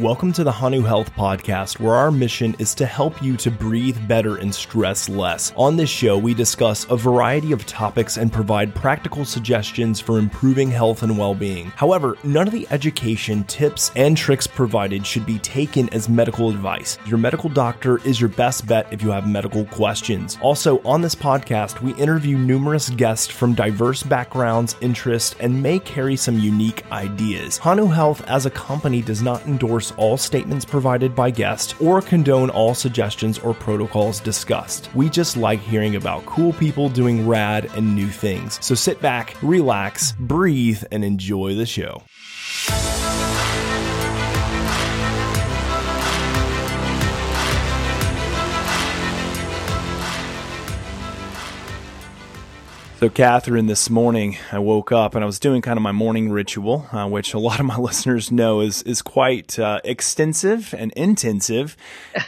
Welcome to the Hanu Health Podcast, where our mission is to help you to breathe better and stress less. On this show, we discuss a variety of topics and provide practical suggestions for improving health and well being. However, none of the education, tips, and tricks provided should be taken as medical advice. Your medical doctor is your best bet if you have medical questions. Also, on this podcast, we interview numerous guests from diverse backgrounds, interests, and may carry some unique ideas. Hanu Health, as a company, does not endorse all statements provided by guests or condone all suggestions or protocols discussed. We just like hearing about cool people doing rad and new things. So sit back, relax, breathe, and enjoy the show. So, Catherine, this morning I woke up and I was doing kind of my morning ritual, uh, which a lot of my listeners know is is quite uh, extensive and intensive.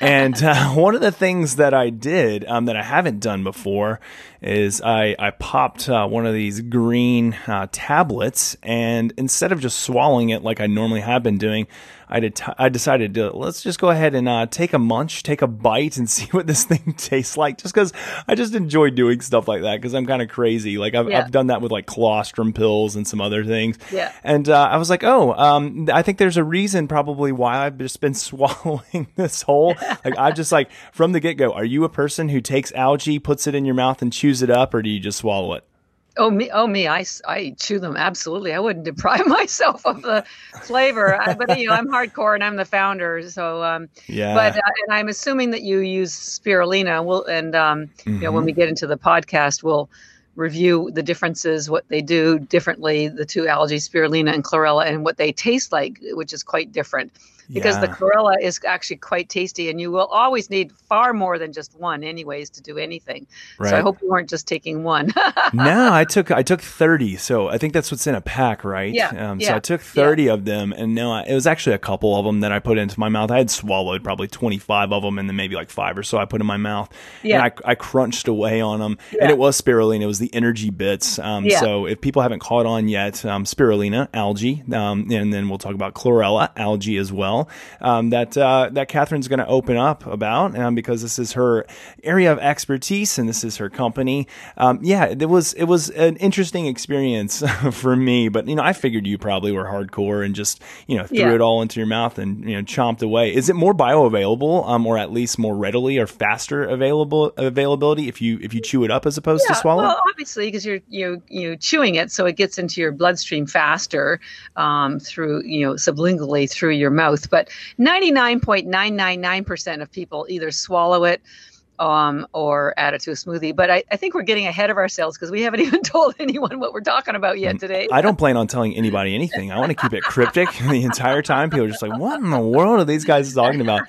And uh, one of the things that I did um, that I haven't done before is I I popped uh, one of these green uh, tablets, and instead of just swallowing it like I normally have been doing, I did. I decided to let's just go ahead and uh, take a munch, take a bite, and see what this thing tastes like. Just because I just enjoy doing stuff like that because I'm kind of crazy. Like I've, Yeah. I've done that with like colostrum pills and some other things. Yeah. And uh, I was like, oh, um, I think there's a reason probably why I've just been swallowing this whole. like I just like from the get go. Are you a person who takes algae, puts it in your mouth, and chews it up, or do you just swallow it? Oh me, oh me, I, I chew them absolutely. I wouldn't deprive myself of the flavor, I, but you know I'm hardcore and I'm the founder. So, um, Yeah. but uh, and I'm assuming that you use spirulina. We'll and um, you know Mm-hmm. when we get into the podcast, we'll review the differences, what they do differently, the two algae, spirulina and chlorella, and what they taste like, which is quite different. Because the Yeah. chlorella is actually quite tasty, and you will always need far more than just one, anyways, to do anything. So I hope you weren't just taking one. no, I took I took thirty. So I think that's what's in a pack, right? Yeah, Um, so I took thirty of them, and no, I- it was actually a couple of them that I put into my mouth. I had swallowed probably twenty five of them, and then maybe like five or so I put in my mouth. Yeah. And I, I crunched away on them, and it was spirulina. It was the energy bits. Um, Yeah. So if people haven't caught on yet, um, spirulina, algae, um, and then we'll talk about chlorella, algae as well. Um, that uh, that Catherine's going to open up about um, because this is her area of expertise and this is her company. Um, yeah, it was it was an interesting experience for me, but you know I figured you probably were hardcore and just you know threw Yeah. it all into your mouth and you know chomped away. Is it more bioavailable, um, or at least more readily or faster available availability if you if you chew it up as opposed to swallow? Well, obviously, because you're you you chewing it, so it gets into your bloodstream faster um, through you know sublingually through your mouth. But ninety nine point nine nine nine percent of people either swallow it. Um, or add it to a smoothie. But I, I think we're getting ahead of ourselves because we haven't even told anyone what we're talking about yet today. I don't plan on telling anybody anything. I want to keep it cryptic the entire time. People are just like, "What in the world are these guys talking about?"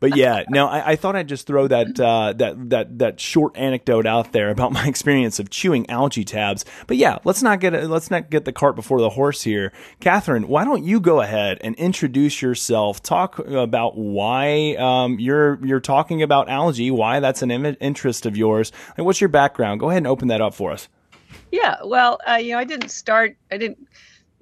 But yeah, no, I, I thought I'd just throw that uh, that that that short anecdote out there about my experience of chewing algae tabs. But yeah, let's not get let's not get the cart before the horse here. Catherine, why don't you go ahead and introduce yourself? Talk about why um, you're you're talking about algae. Why that's an Im- interest of yours. Like, what's your background? Go ahead and open that up for us. Yeah, well, uh, you know, I didn't start. I didn't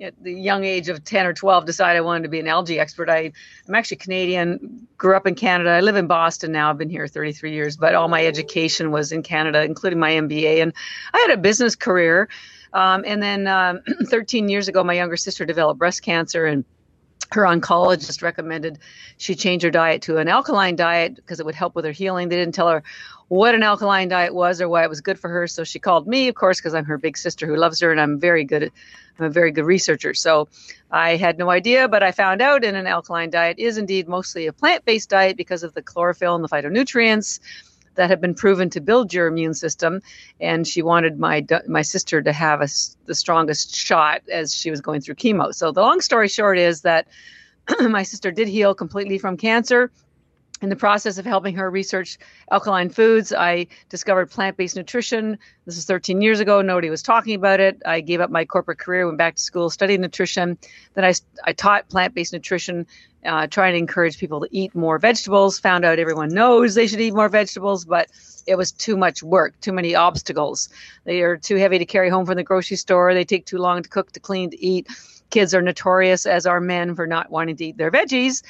at the young age of ten or twelve decide I wanted to be an algae expert. I, I'm actually Canadian. Grew up in Canada. I live in Boston now. I've been here 33 years, but all my education was in Canada, including my MBA. And I had a business career. Um, and then um, 13 years ago, my younger sister developed breast cancer, and her oncologist recommended she change her diet to an alkaline diet because it would help with her healing. They didn't tell her what an alkaline diet was or why it was good for her. So she called me, of course, because I'm her big sister who loves her, and I'm very good at. I'm a very good researcher. So I had no idea, but I found out in an alkaline diet is indeed mostly a plant-based diet because of the chlorophyll and the phytonutrients that have been proven to build your immune system. And she wanted my my sister to have a the strongest shot as she was going through chemo. So the long story short is that my sister did heal completely from cancer. In the process of helping her research alkaline foods, I discovered plant based nutrition. This is 13 years ago. Nobody was talking about it. I gave up my corporate career, went back to school, studied nutrition. Then I, I taught plant based nutrition, uh, trying to encourage people to eat more vegetables. Found out everyone knows they should eat more vegetables, but it was too much work, too many obstacles. They are too heavy to carry home from the grocery store. They take too long to cook, to clean, to eat. Kids are notorious, as are men, for not wanting to eat their veggies.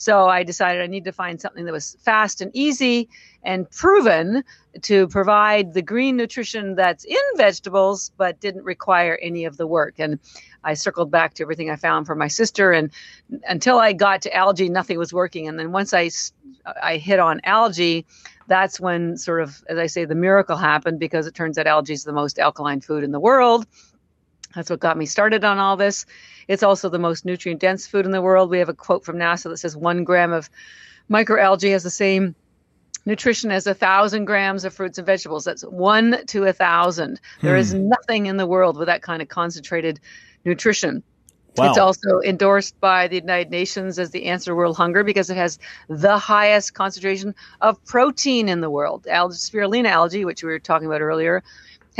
So I decided I need to find something that was fast and easy and proven to provide the green nutrition that's in vegetables, but didn't require any of the work. And I circled back to everything I found for my sister, and until I got to algae, nothing was working. And then once I I hit on algae, that's when sort of, as I say, the miracle happened because it turns out algae is the most alkaline food in the world. That's what got me started on all this. It's also the most nutrient dense food in the world. We have a quote from NASA that says one gram of microalgae has the same nutrition as a thousand grams of fruits and vegetables. That's one to a thousand. Hmm. There is hmm. nothing in the world with that kind of concentrated nutrition. Wow. It's also endorsed by the United Nations as the answer to world hunger because it has the highest concentration of protein in the world. Algae, spirulina algae, which we were talking about earlier,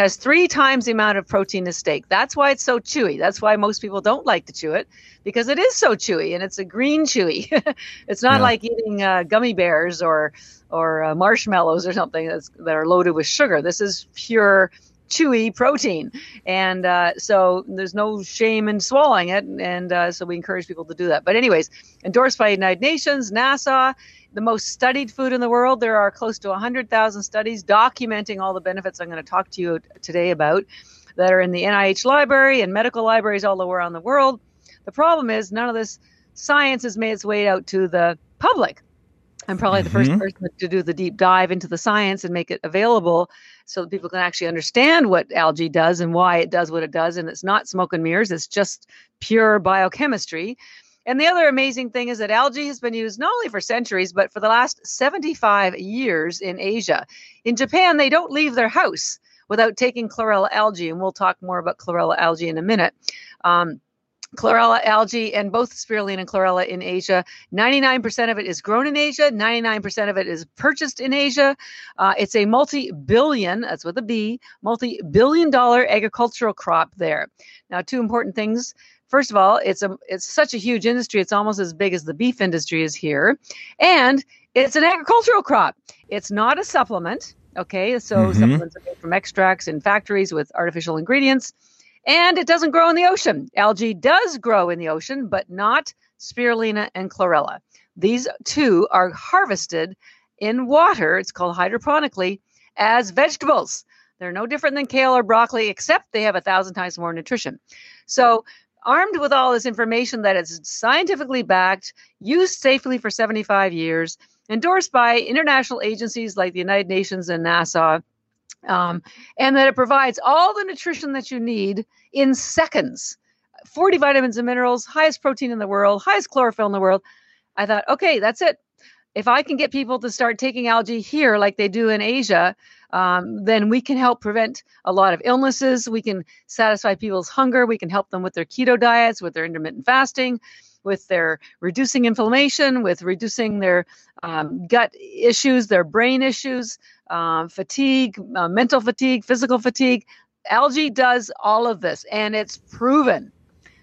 has three times the amount of protein as steak. That's why it's so chewy. That's why most people don't like to chew it because it is so chewy and it's a green chewy. it's not yeah. like eating uh, gummy bears or or uh, marshmallows or something that's, that are loaded with sugar. This is pure chewy protein. And uh, so there's no shame in swallowing it. And uh, so we encourage people to do that. But, anyways, endorsed by United Nations, NASA, the most studied food in the world. There are close to 100,000 studies documenting all the benefits I'm going to talk to you today about that are in the NIH library and medical libraries all around the world. The problem is none of this science has made its way out to the public. I'm probably the mm-hmm. first person to do the deep dive into the science and make it available so that people can actually understand what algae does and why it does what it does. And it's not smoke and mirrors, it's just pure biochemistry. And the other amazing thing is that algae has been used not only for centuries, but for the last 75 years in Asia. In Japan, they don't leave their house without taking chlorella algae. And we'll talk more about chlorella algae in a minute. Um, chlorella algae and both spirulina and chlorella in Asia. 99% of it is grown in Asia. 99% of it is purchased in Asia. Uh, it's a multi-billion, that's with a B, multi-billion dollar agricultural crop there. Now, two important things. First of all, it's a it's such a huge industry. It's almost as big as the beef industry is here, and it's an agricultural crop. It's not a supplement. Okay, so mm-hmm. supplements are made from extracts in factories with artificial ingredients and it doesn't grow in the ocean. Algae does grow in the ocean, but not spirulina and chlorella. These two are harvested in water, it's called hydroponically, as vegetables. They're no different than kale or broccoli, except they have a thousand times more nutrition. So, armed with all this information that is scientifically backed, used safely for 75 years, endorsed by international agencies like the United Nations and NASA, um, and that it provides all the nutrition that you need in seconds 40 vitamins and minerals, highest protein in the world, highest chlorophyll in the world. I thought, okay, that's it. If I can get people to start taking algae here like they do in Asia, um, then we can help prevent a lot of illnesses. We can satisfy people's hunger. We can help them with their keto diets, with their intermittent fasting, with their reducing inflammation, with reducing their um, gut issues, their brain issues, uh, fatigue, uh, mental fatigue, physical fatigue. Algae does all of this, and it's proven.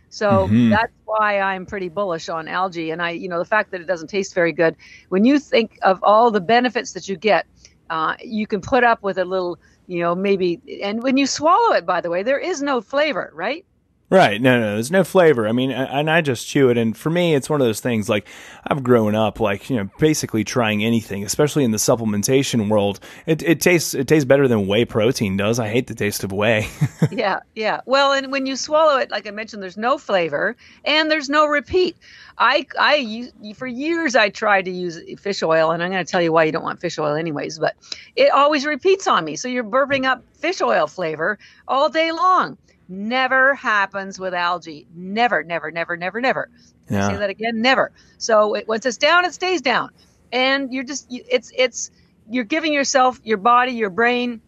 So mm-hmm. that's why I'm pretty bullish on algae. And I, you know, the fact that it doesn't taste very good. When you think of all the benefits that you get, uh, you can put up with a little, you know, maybe. And when you swallow it, by the way, there is no flavor, right? Right. No, no, there's no flavor. I mean, and I just chew it. And for me, it's one of those things like I've grown up like, you know, basically trying anything, especially in the supplementation world. It, it tastes, it tastes better than whey protein does. I hate the taste of whey. yeah. Yeah. Well, and when you swallow it, like I mentioned, there's no flavor and there's no repeat. I, I, for years, I tried to use fish oil and I'm going to tell you why you don't want fish oil anyways, but it always repeats on me. So you're burping up fish oil flavor all day long. Never happens with algae. Never, never, never, never, never. Yeah. Say that again. Never. So it, once it's down, it stays down, and you're just it's it's you're giving yourself, your body, your brain,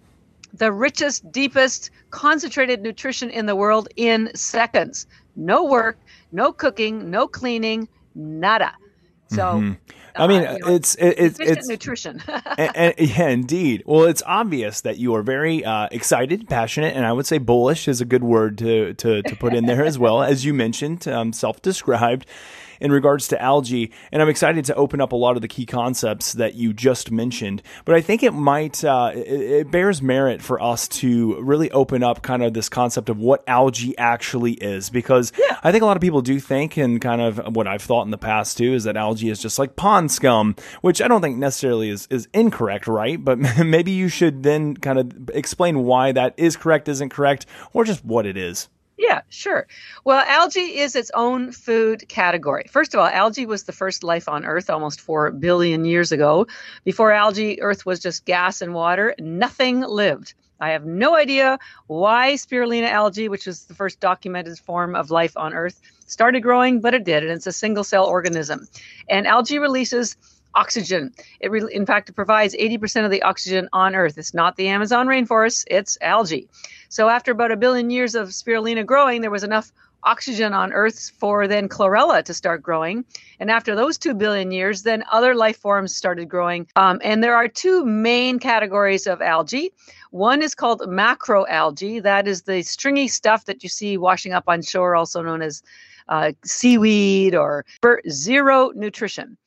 the richest, deepest, concentrated nutrition in the world in seconds. No work, no cooking, no cleaning, nada. So. Mm-hmm. I mean, you know, it's it, it's it's nutrition. and, and, yeah, indeed. Well, it's obvious that you are very uh, excited, passionate, and I would say bullish is a good word to to, to put in there as well, as you mentioned, um, self-described in regards to algae. And I'm excited to open up a lot of the key concepts that you just mentioned. But I think it might, uh, it, it bears merit for us to really open up kind of this concept of what algae actually is. Because yeah. I think a lot of people do think, and kind of what I've thought in the past too, is that algae is just like pond scum, which I don't think necessarily is, is incorrect, right? But maybe you should then kind of explain why that is correct, isn't correct, or just what it is. Yeah, sure. Well, algae is its own food category. First of all, algae was the first life on Earth almost 4 billion years ago. Before algae, Earth was just gas and water. Nothing lived. I have no idea why spirulina algae, which was the first documented form of life on Earth, started growing, but it did, and it's a single cell organism. And algae releases oxygen. It re- in fact, it provides 80% of the oxygen on Earth. It's not the Amazon rainforest, it's algae. So after about a billion years of spirulina growing, there was enough oxygen on Earth for then chlorella to start growing. And after those two billion years, then other life forms started growing. Um, and there are two main categories of algae. One is called macroalgae. That is the stringy stuff that you see washing up on shore, also known as uh, seaweed or zero nutrition.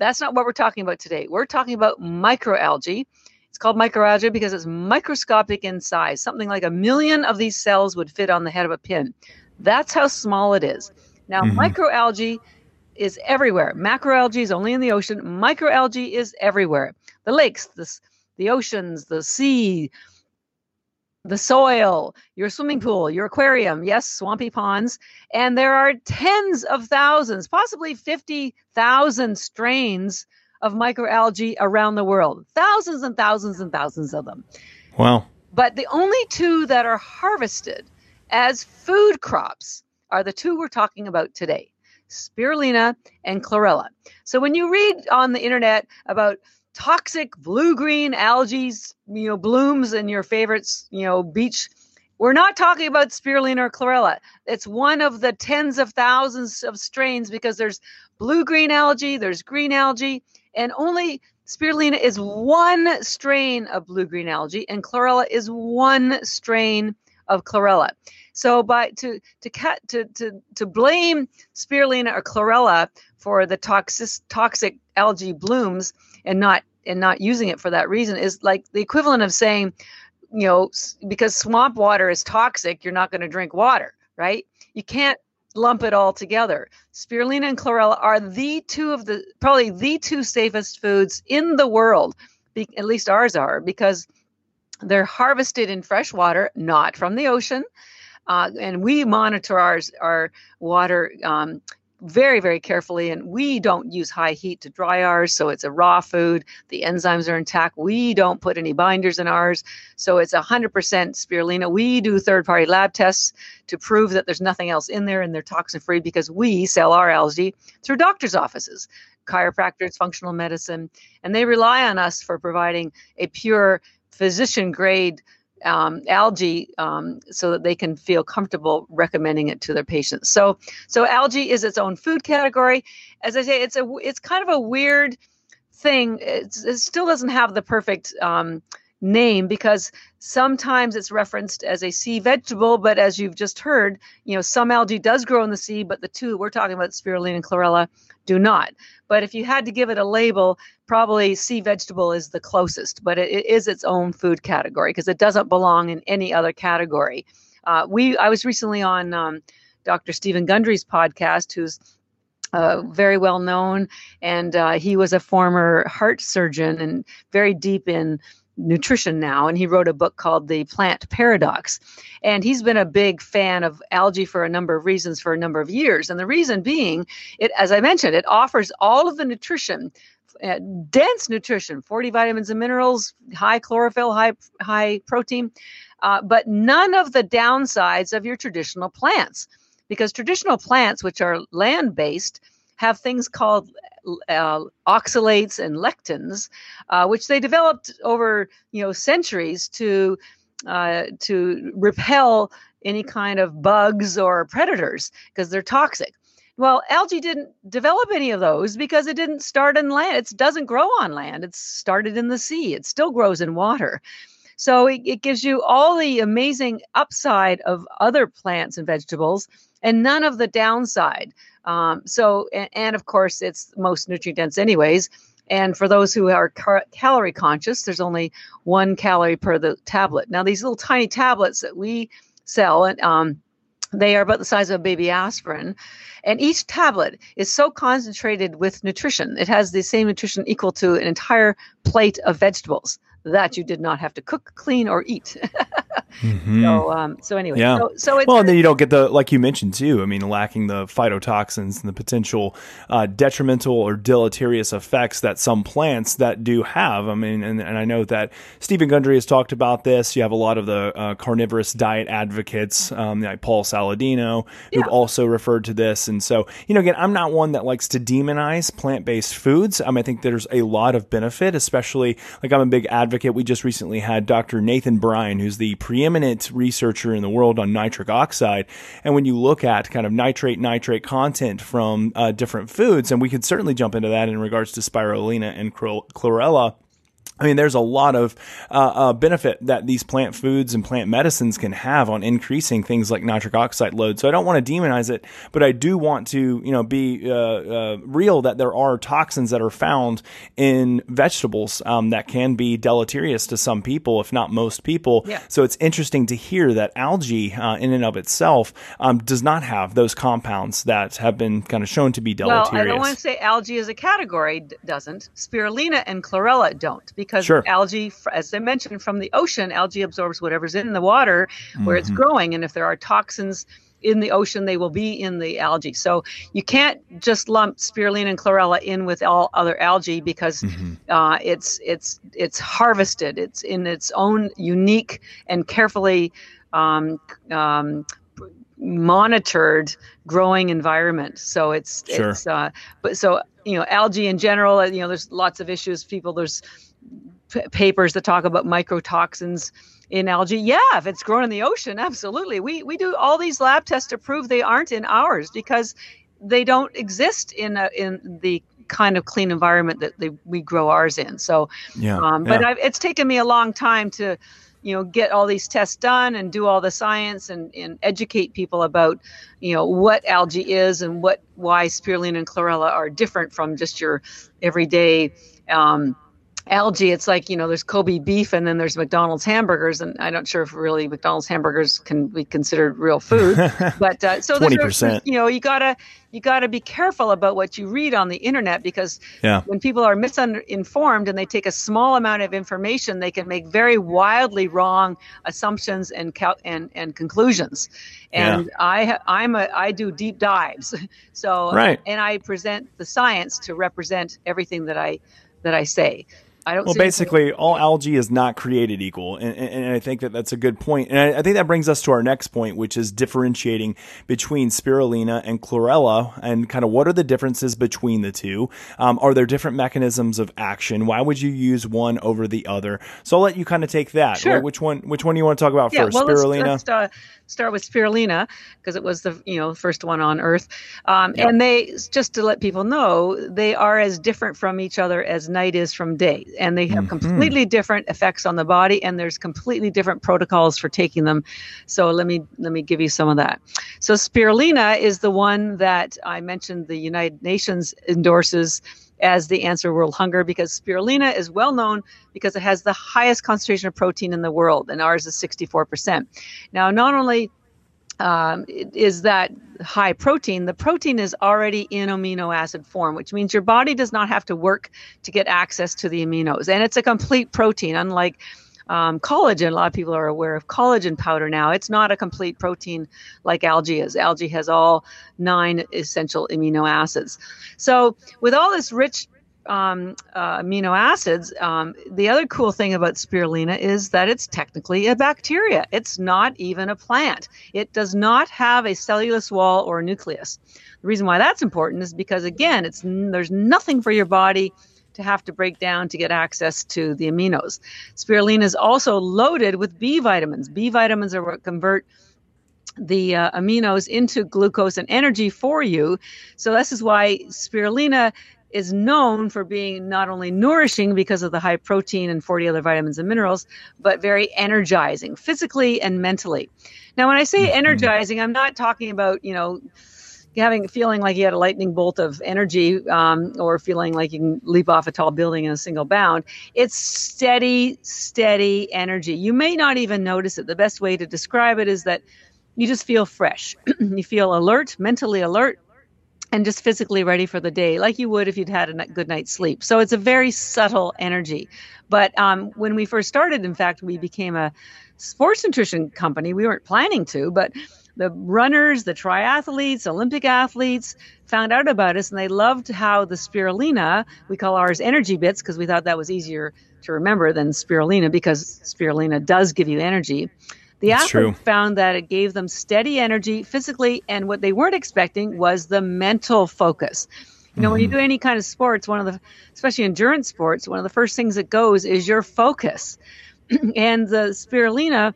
That's not what we're talking about today. We're talking about microalgae. It's called microalgae because it's microscopic in size. Something like a million of these cells would fit on the head of a pin. That's how small it is. Now, mm-hmm. microalgae is everywhere. Macroalgae is only in the ocean. Microalgae is everywhere. The lakes, the, the oceans, the sea, the soil, your swimming pool, your aquarium, yes, swampy ponds. And there are tens of thousands, possibly 50,000 strains of microalgae around the world. Thousands and thousands and thousands of them. Wow. But the only two that are harvested as food crops are the two we're talking about today spirulina and chlorella. So when you read on the internet about toxic blue green algae, you know, blooms in your favorites, you know, beach we're not talking about spirulina or chlorella. It's one of the tens of thousands of strains because there's blue green algae, there's green algae, and only spirulina is one strain of blue green algae, and chlorella is one strain of chlorella. So by to to cut to to to blame spirulina or chlorella for the toxic toxic algae blooms and not and not using it for that reason is like the equivalent of saying, you know, because swamp water is toxic, you're not going to drink water, right? You can't lump it all together. Spirulina and chlorella are the two of the probably the two safest foods in the world. Be, at least ours are because they're harvested in fresh water, not from the ocean. Uh, and we monitor ours, our water um, very, very carefully. And we don't use high heat to dry ours. So it's a raw food. The enzymes are intact. We don't put any binders in ours. So it's 100% spirulina. We do third party lab tests to prove that there's nothing else in there and they're toxin free because we sell our algae through doctors' offices, chiropractors, functional medicine, and they rely on us for providing a pure physician grade um, algae um, so that they can feel comfortable recommending it to their patients. So, so algae is its own food category. As I say, it's a it's kind of a weird thing. It's, it still doesn't have the perfect um, name because sometimes it's referenced as a sea vegetable, but as you've just heard, you know, some algae does grow in the sea, but the two we're talking about, spirulina and chlorella, do not. But if you had to give it a label, probably sea vegetable is the closest, but it, it is its own food category because it doesn't belong in any other category. Uh, we I was recently on um, Dr. Steven Gundry's podcast, who's uh, very well known, and uh, he was a former heart surgeon and very deep in nutrition now and he wrote a book called the plant paradox. And he's been a big fan of algae for a number of reasons for a number of years. And the reason being it as i mentioned it offers all of the nutrition uh, dense nutrition 40 vitamins and minerals high chlorophyll high high protein uh, but none of the downsides of your traditional plants. Because traditional plants which are land based have things called uh, oxalates and lectins, uh, which they developed over you know centuries to uh, to repel any kind of bugs or predators because they're toxic. Well, algae didn't develop any of those because it didn't start in land. It doesn't grow on land. It's started in the sea. It still grows in water. So it, it gives you all the amazing upside of other plants and vegetables and none of the downside. Um, so, and, and, of course, it's most nutrient dense, anyways. And for those who are car- calorie conscious, there's only one calorie per the tablet. Now, these little tiny tablets that we sell, and um, they are about the size of a baby aspirin. And each tablet is so concentrated with nutrition. It has the same nutrition equal to an entire plate of vegetables that you did not have to cook, clean, or eat. mm-hmm. So, um, so anyway, yeah. So, so well, and then you don't get the like you mentioned too. I mean, lacking the phytotoxins and the potential uh, detrimental or deleterious effects that some plants that do have. I mean, and, and I know that Steven Gundry has talked about this. You have a lot of the uh, carnivorous diet advocates, um, like Paul Saladino, who've yeah. also referred to this. And so, you know, again, I'm not one that likes to demonize plant based foods. Um, I think there's a lot of benefit, especially like I'm a big advocate advocate. We just recently had Dr. Nathan Bryan, who's the preeminent researcher in the world on nitric oxide. And when you look at kind of nitrate, nitrate content from uh, different foods, and we could certainly jump into that in regards to spirulina and chlorella I mean, there's a lot of uh, uh, benefit that these plant foods and plant medicines can have on increasing things like nitric oxide load. So I don't want to demonize it, but I do want to, you know, be uh, uh real that there are toxins that are found in vegetables um, that can be deleterious to some people, if not most people. Yeah. So it's interesting to hear that algae, uh, in and of itself, um, does not have those compounds that have been kind of shown to be deleterious. Well, I don't want to say algae as a category doesn't. Spirulina and chlorella don't because because sure. algae, as I mentioned, from the ocean, algae absorbs whatever's in the water where mm-hmm. it's growing. And if there are toxins in the ocean, they will be in the algae. So you can't just lump spirulina and chlorella in with all other algae because mm-hmm. uh, it's it's it's harvested. It's in its own unique and carefully um, um, monitored growing environment. So it's sure. it's uh, but so you know algae in general. You know, there's lots of issues. People there's p- papers that talk about mycotoxins in algae. Yeah, if it's grown in the ocean, absolutely. We we do all these lab tests to prove they aren't in ours because they don't exist in a, in the kind of clean environment that they, we grow ours in. So, yeah, um, but yeah. it's taken me a long time to, you know, get all these tests done and do all the science and, and educate people about, you know, what algae is and what why spirulina and chlorella are different from just your everyday. Um, algae it's like you know there's kobe beef and then there's mcdonald's hamburgers and i'm not sure if really mcdonald's hamburgers can be considered real food but uh, so 20%. you know you gotta you gotta be careful about what you read on the internet because yeah. when people are misinformed and they take a small amount of information they can make very wildly wrong assumptions and cal- and and conclusions and yeah. i i'm a i do deep dives so right. and i present the science to represent everything that i that i say I don't. Well, basically, all algae is not created equal, and, and, I think that that's a good point. And I, I, think that brings us to our next point, which is differentiating between spirulina and chlorella, and kind of what are the differences between the two? Um, are there different mechanisms of action? Why would you use one over the other? So I'll let you kind of take that. Sure. Which one? Which one do you want to talk about yeah, first? Well, spirulina. Let's, let's uh, start with spirulina because it was the you know first one on Earth, um, yep. and they just to let people know they are as different from each other as night is from day and they have mm-hmm. completely different effects on the body and there's completely different protocols for taking them so let me let me give you some of that so spirulina is the one that i mentioned the united nations endorses as the answer world hunger because spirulina is well known because it has the highest concentration of protein in the world and ours is 64% now not only um, is that high protein, the protein is already in amino acid form, which means your body does not have to work to get access to the aminos. And it's a complete protein, unlike um, collagen. A lot of people are aware of collagen powder now. It's not a complete protein like algae is. Algae has all nine essential amino acids. So, with all this rich um, uh, amino acids. Um, the other cool thing about spirulina is that it's technically a bacteria. It's not even a plant. It does not have a cellulose wall or a nucleus. The reason why that's important is because again, it's there's nothing for your body to have to break down to get access to the aminos. Spirulina is also loaded with B vitamins. B vitamins are what convert the uh, aminos into glucose and energy for you. So this is why spirulina is known for being not only nourishing because of the high protein and 40 other vitamins and minerals, but very energizing physically and mentally. Now, when I say mm-hmm. energizing, I'm not talking about, you know, having feeling like you had a lightning bolt of energy um, or feeling like you can leap off a tall building in a single bound it's steady steady energy you may not even notice it the best way to describe it is that you just feel fresh you feel alert mentally alert and just physically ready for the day, like you would if you'd had a good night's sleep. So it's a very subtle energy. But um, when we first started, in fact, we became a sports nutrition company. We weren't planning to, but the runners, the triathletes, Olympic athletes found out about us and they loved how the spirulina, we call ours energy bits because we thought that was easier to remember than spirulina because spirulina does give you energy. The athletes found that it gave them steady energy physically, and what they weren't expecting was the mental focus. You know, mm-hmm. when you mm-hmm. do any kind of sports, one of the, especially endurance sports, one of the first things that goes is your focus. and the spirulina,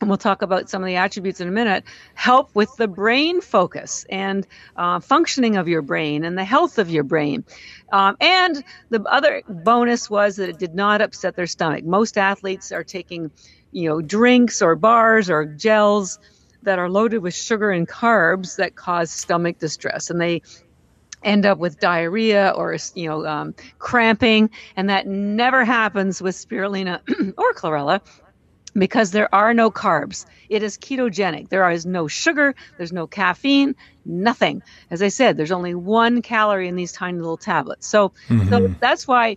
and we'll talk about some of the attributes in a minute, help with the brain focus and uh, functioning of your brain and the health of your brain. Um, and the other bonus was that it did not upset their stomach. Most athletes are taking you know, drinks or bars or gels that are loaded with sugar and carbs that cause stomach distress. And they end up with diarrhea or you know um, cramping and that never happens with spirulina or chlorella because there are no carbs it is ketogenic there is no sugar there's no caffeine nothing as i said there's only one calorie in these tiny little tablets so, mm-hmm. so that's why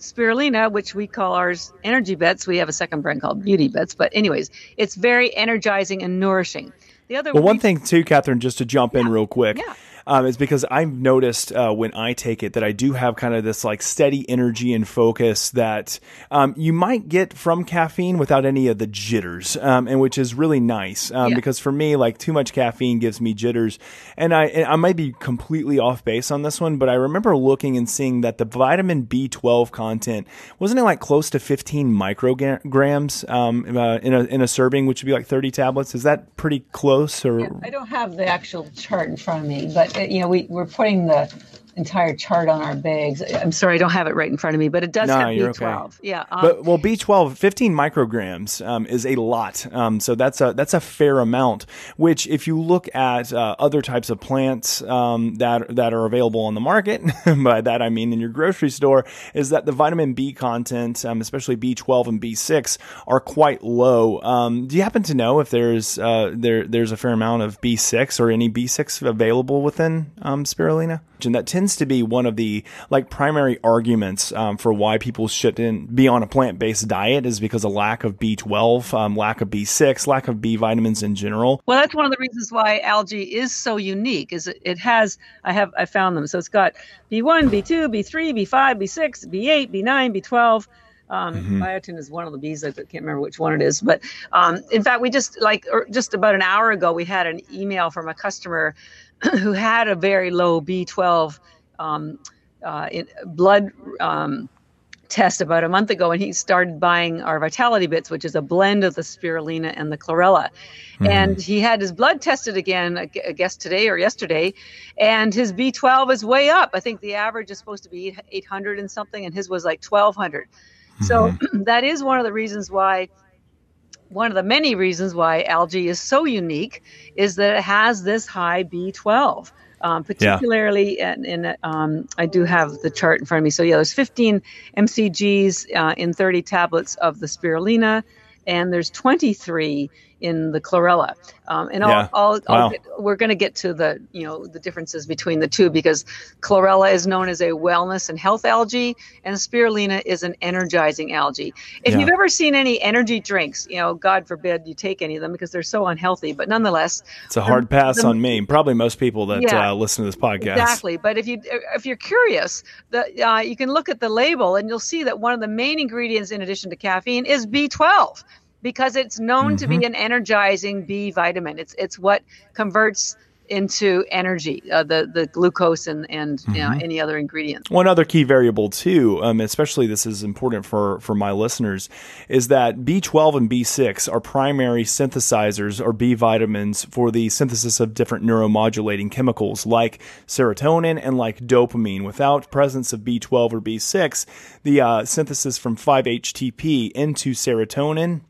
spirulina, which we call ours energy bits. We have a second brand called Beauty Bits. But, anyways, it's very energizing and nourishing. The other well, one thing too, Catherine, just to jump yeah. in real quick. Yeah um, is because I've noticed uh, when I take it that I do have kind of this like steady energy and focus that um, you might get from caffeine without any of the jitters, um, and which is really nice um, yeah. because for me, like too much caffeine gives me jitters, and I and I might be completely off base on this one, but I remember looking and seeing that the vitamin B12 content wasn't it like close to 15 micrograms um, uh, in a in a serving, which would be like 30 tablets. Is that pretty close? Or yeah, I don't have the actual chart in front of me, but you know, we, we're putting the entire chart on our bags. I'm sorry, I don't have it right in front of me, but it does no, have B12. Okay. Yeah. Um, but well, B12, 15 micrograms um, is a lot. Um, so that's a that's a fair amount. Which, if you look at uh, other types of plants um, that that are available on the market, by that I mean in your grocery store, is that the vitamin B content, um, especially B12 and B6, are quite low. Um, do you happen to know if there's uh, there there's a fair amount of B6 or any B6 available within spirulina? And that tends to be one of the like primary arguments um, for why people shouldn't be on a plant based diet is because of lack of B12, um, lack of B6, lack of B vitamins in general. Well, that's one of the reasons why algae is so unique. Is it, it has I have I found them. So it's got B1, B2, B3, B5, B6, B8, B9, B12. Um, mm-hmm. Biotin is one of the bees. I can't remember which one it is, but um, in fact, we just like just about an hour ago, we had an email from a customer who had a very low B12 um, uh, blood um, test about a month ago, and he started buying our Vitality Bits, which is a blend of the spirulina and the chlorella. Mm-hmm. And he had his blood tested again, I guess today or yesterday, and his B12 is way up. I think the average is supposed to be 800 and something, and his was like 1200. Mm-hmm. So that is one of the reasons why one of the many reasons why algae is so unique is that it has this high B12. Um, particularly yeah. in, in um, I do have the chart in front of me. So yeah, there's 15 mcgs uh, in 30 tablets of the spirulina, and there's 23 in the chlorella. Um, and yeah. I'll, I'll, I'll get, we're going to get to the you know the differences between the two because chlorella is known as a wellness and health algae, and spirulina is an energizing algae. If yeah. you've ever seen any energy drinks, you know, God forbid you take any of them because they're so unhealthy. But nonetheless, it's a hard pass the, on me. Probably most people that yeah, uh, listen to this podcast. Exactly. But if you if you're curious, the, uh, you can look at the label and you'll see that one of the main ingredients, in addition to caffeine, is B12 because it's known mm-hmm. to be mm-hmm. an energizing B vitamin. It's it's what converts into energy, uh, the the glucose and and mm-hmm. you know, mm-hmm. any other ingredients. One other key variable too, um, especially this is important for for my listeners, is that B12 and B6 are primary synthesizers or B vitamins for the synthesis of different neuromodulating chemicals like serotonin and like dopamine. Without presence of B12 or B6, the uh, synthesis from 5-HTP into serotonin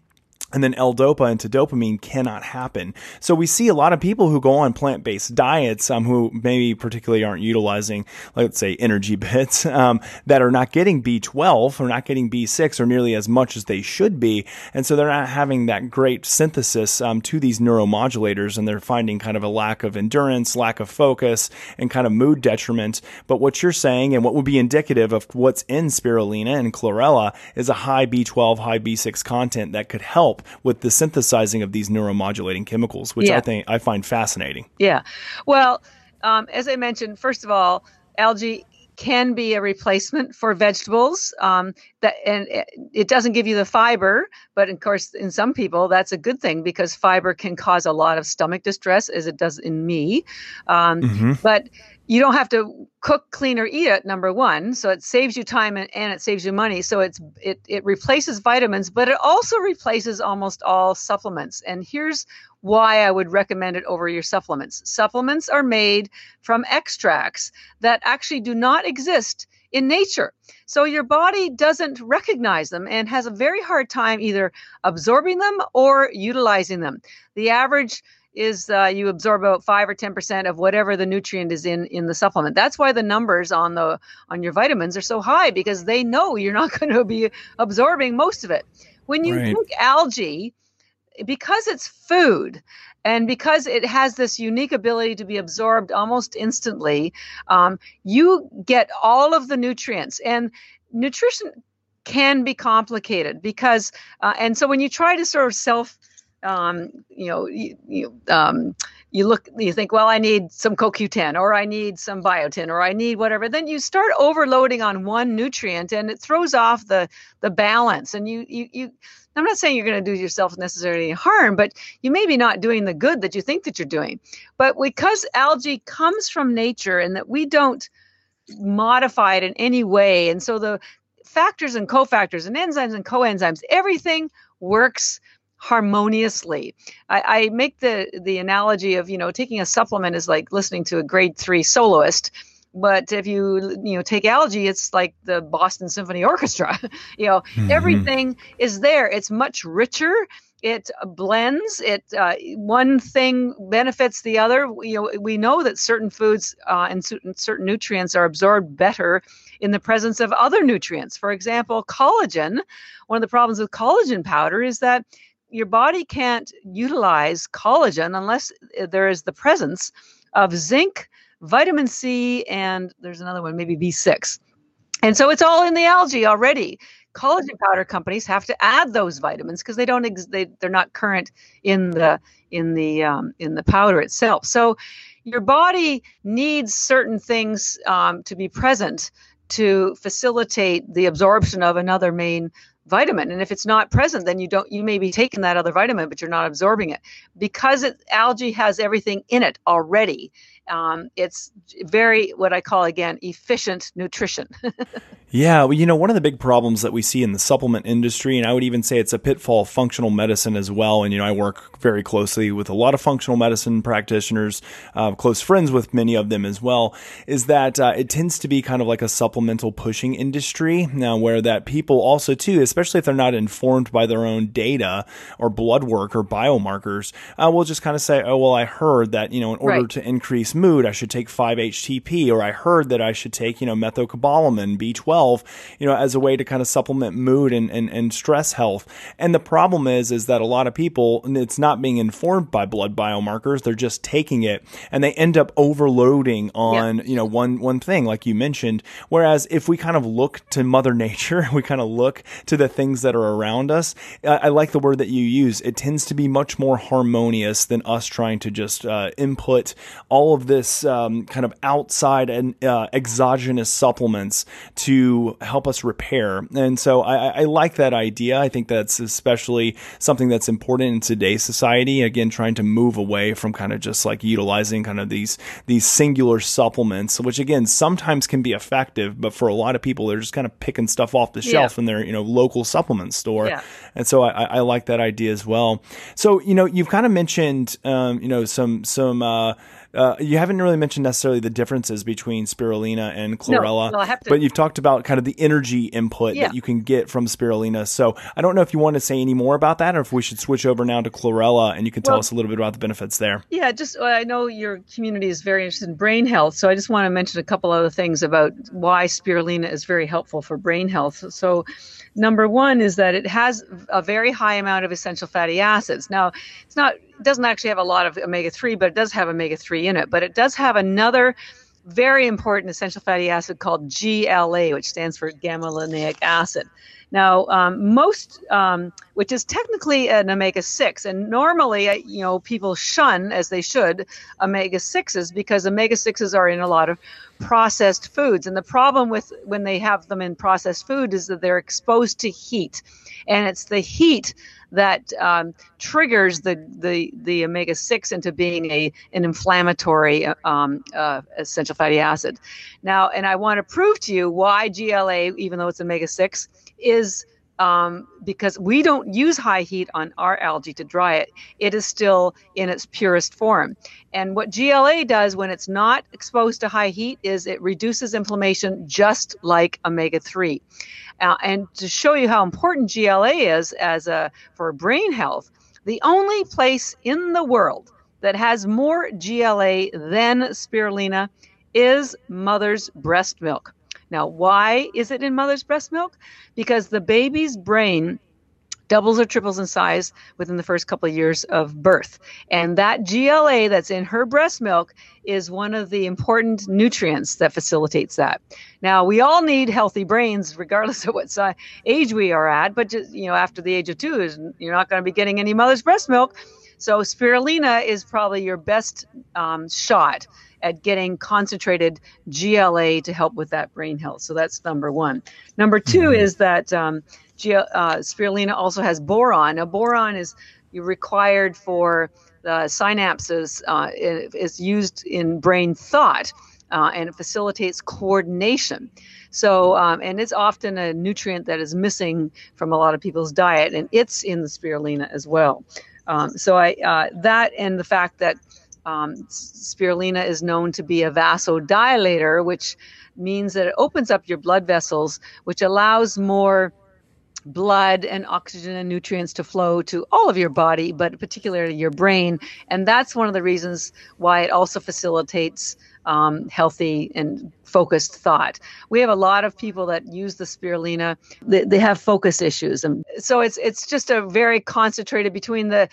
and then L-DOPA into dopamine cannot happen. So we see a lot of people who go on plant-based diets, um, who maybe particularly aren't utilizing, let's say, energy bits, um, that are not getting B12 or not getting B6 or nearly as much as they should be, and so they're not having that great synthesis um, to these neuromodulators, and they're finding kind of a lack of endurance, lack of focus, and kind of mood detriment. But what you're saying, and what would be indicative of what's in spirulina and chlorella, is a high B12, high B6 content that could help with the synthesizing of these neuromodulating chemicals, which yeah. I think I find fascinating. Yeah. Well, um, as I mentioned, first of all, algae can be a replacement for vegetables. Um, that and it doesn't give you the fiber, but of course, in some people, that's a good thing because fiber can cause a lot of stomach distress, as it does in me. Um, mm-hmm. But you don't have to cook, clean, or eat it. Number one, so it saves you time and, and it saves you money. So it's it it replaces vitamins, but it also replaces almost all supplements. And here's why I would recommend it over your supplements. Supplements are made from extracts that actually do not exist in nature. So your body doesn't recognize them and has a very hard time either absorbing them or utilizing them. The average is uh, you absorb about five or ten percent of whatever the nutrient is in in the supplement. That's why the numbers on the on your vitamins are so high because they know you're not going to be absorbing most of it. When you right. take algae, because it's food and because it has this unique ability to be absorbed almost instantly, um, you get all of the nutrients and nutrition can be complicated because uh, and so when you try to sort of self um, you know, you, you, um, you look, you think, well, I need some CoQ10 or I need some biotin or I need whatever. Then you start overloading on one nutrient and it throws off the the balance. And you you you. I'm not saying you're going to do yourself necessarily harm, but you may be not doing the good that you think that you're doing. But because algae comes from nature and that we don't modify it in any way, and so the factors and cofactors and enzymes and coenzymes, everything works harmoniously. I, I, make the the analogy of you know taking a supplement is like listening to a grade three soloist. But if you you know take algae, it's like the Boston Symphony Orchestra. you know mm-hmm. everything is there. It's much richer. It blends. It uh, one thing benefits the other. You know we know that certain foods uh, and certain nutrients are absorbed better in the presence of other nutrients. For example, collagen. One of the problems with collagen powder is that your body can't utilize collagen unless uh, there is the presence of zinc, vitamin C, and there's another one, maybe B6. And so it's all in the algae already. Collagen powder companies have to add those vitamins because they don't ex- they they're not current in the in the um, in the powder itself. So your body needs certain things um, to be present to facilitate the absorption of another main vitamin. And if it's not present then you don't you may be taking that other vitamin but you're not absorbing it. Because it, algae has everything in it already um, it's very what I call again efficient nutrition. yeah, well, you know, one of the big problems that we see in the supplement industry, and I would even say it's a pitfall of functional medicine as well. And you know, I work very closely with a lot of functional medicine practitioners, uh, close friends with many of them as well. Is that uh, it tends to be kind of like a supplemental pushing industry now, where that people also too, especially if they're not informed by their own data or blood work or biomarkers, uh, will just kind of say, "Oh, well, I heard that you know, in order right. to increase mood, I should take 5-HTP, or I heard that I should take, you know, methylcobalamin, B12, you know, as a way to kind of supplement mood and, and, and stress health. And the problem is, is that a lot of people, it's not being informed by blood biomarkers. They're just taking it and they end up overloading on, you know, one, one thing, like you mentioned. Whereas if we kind of look to mother nature, we kind of look to the things that are around us. I, I like the word that you use. It tends to be much more harmonious than us trying to just uh, input all of of this um, kind of outside and uh, exogenous supplements to help us repair. And so I, I like that idea. I think that's especially something that's important in today's society. Again, trying to move away from kind of just like utilizing kind of these these singular supplements, which again sometimes can be effective, but for a lot of people, they're just kind of picking stuff off the shelf yeah. in their you know local supplement store. Yeah. And so I, I like that idea as well. So you know you've kind of mentioned um, you know some some uh, uh, you haven't really mentioned necessarily the differences between spirulina and chlorella, no, but you've talked about kind of the energy input yeah. that you can get from spirulina. So I don't know if you want to say any more about that, or if we should switch over now to chlorella, and you can tell well, us a little bit about the benefits there. Yeah, just uh, I know your community is very interested in brain health, so I just want to mention a couple other things about why spirulina is very helpful for brain health. So number one is that it has a very high amount of essential fatty acids. Now, it's not it doesn't actually have a lot of omega 3, but it does have omega 3 in it. But it does have another very important essential fatty acid called GLA, which stands for gamma linolenic acid. Now, um, most, um, which is technically an omega 6, and normally, uh, you know, people shun, as they should, omega 6s because omega 6s are in a lot of processed foods. And the problem with when they have them in processed food is that they're exposed to heat. And it's the heat that um, triggers the, the, the omega 6 into being a, an inflammatory um, uh, essential fatty acid. Now, and I want to prove to you why GLA, even though it's omega 6, is um, because we don't use high heat on our algae to dry it. It is still in its purest form. And what GLA does when it's not exposed to high heat is it reduces inflammation just like omega 3. Uh, and to show you how important GLA is as a for brain health, the only place in the world that has more GLA than spirulina is mother's breast milk. Now, why is it in mother's breast milk? Because the baby's brain doubles or triples in size within the first couple of years of birth. And that GLA that's in her breast milk is one of the important nutrients that facilitates that. Now, we all need healthy brains regardless of what size, age we are at, but just, you know, after the age of 2 is you're not going to be getting any mother's breast milk. So spirulina is probably your best um, shot at getting concentrated GLA to help with that brain health. So that's number one. Number 2 mm-hmm. is that um, G- uh, spirulina also has boron. Now, boron is required for the synapses, uh, it is used in brain thought. Uh, and it facilitates coordination. So, um, and it's often a nutrient that is missing from a lot of people's diet, and it's in the spirulina as well. Um, so, I uh, that and the fact that um, spirulina is known to be a vasodilator, which means that it opens up your blood vessels, which allows more blood and oxygen and nutrients to flow to all of your body, but particularly your brain. And that's one of the reasons why it also facilitates um, healthy and focused thought. We have a lot of people that use the spirulina. They, they have focus issues, and so it's it's just a very concentrated between the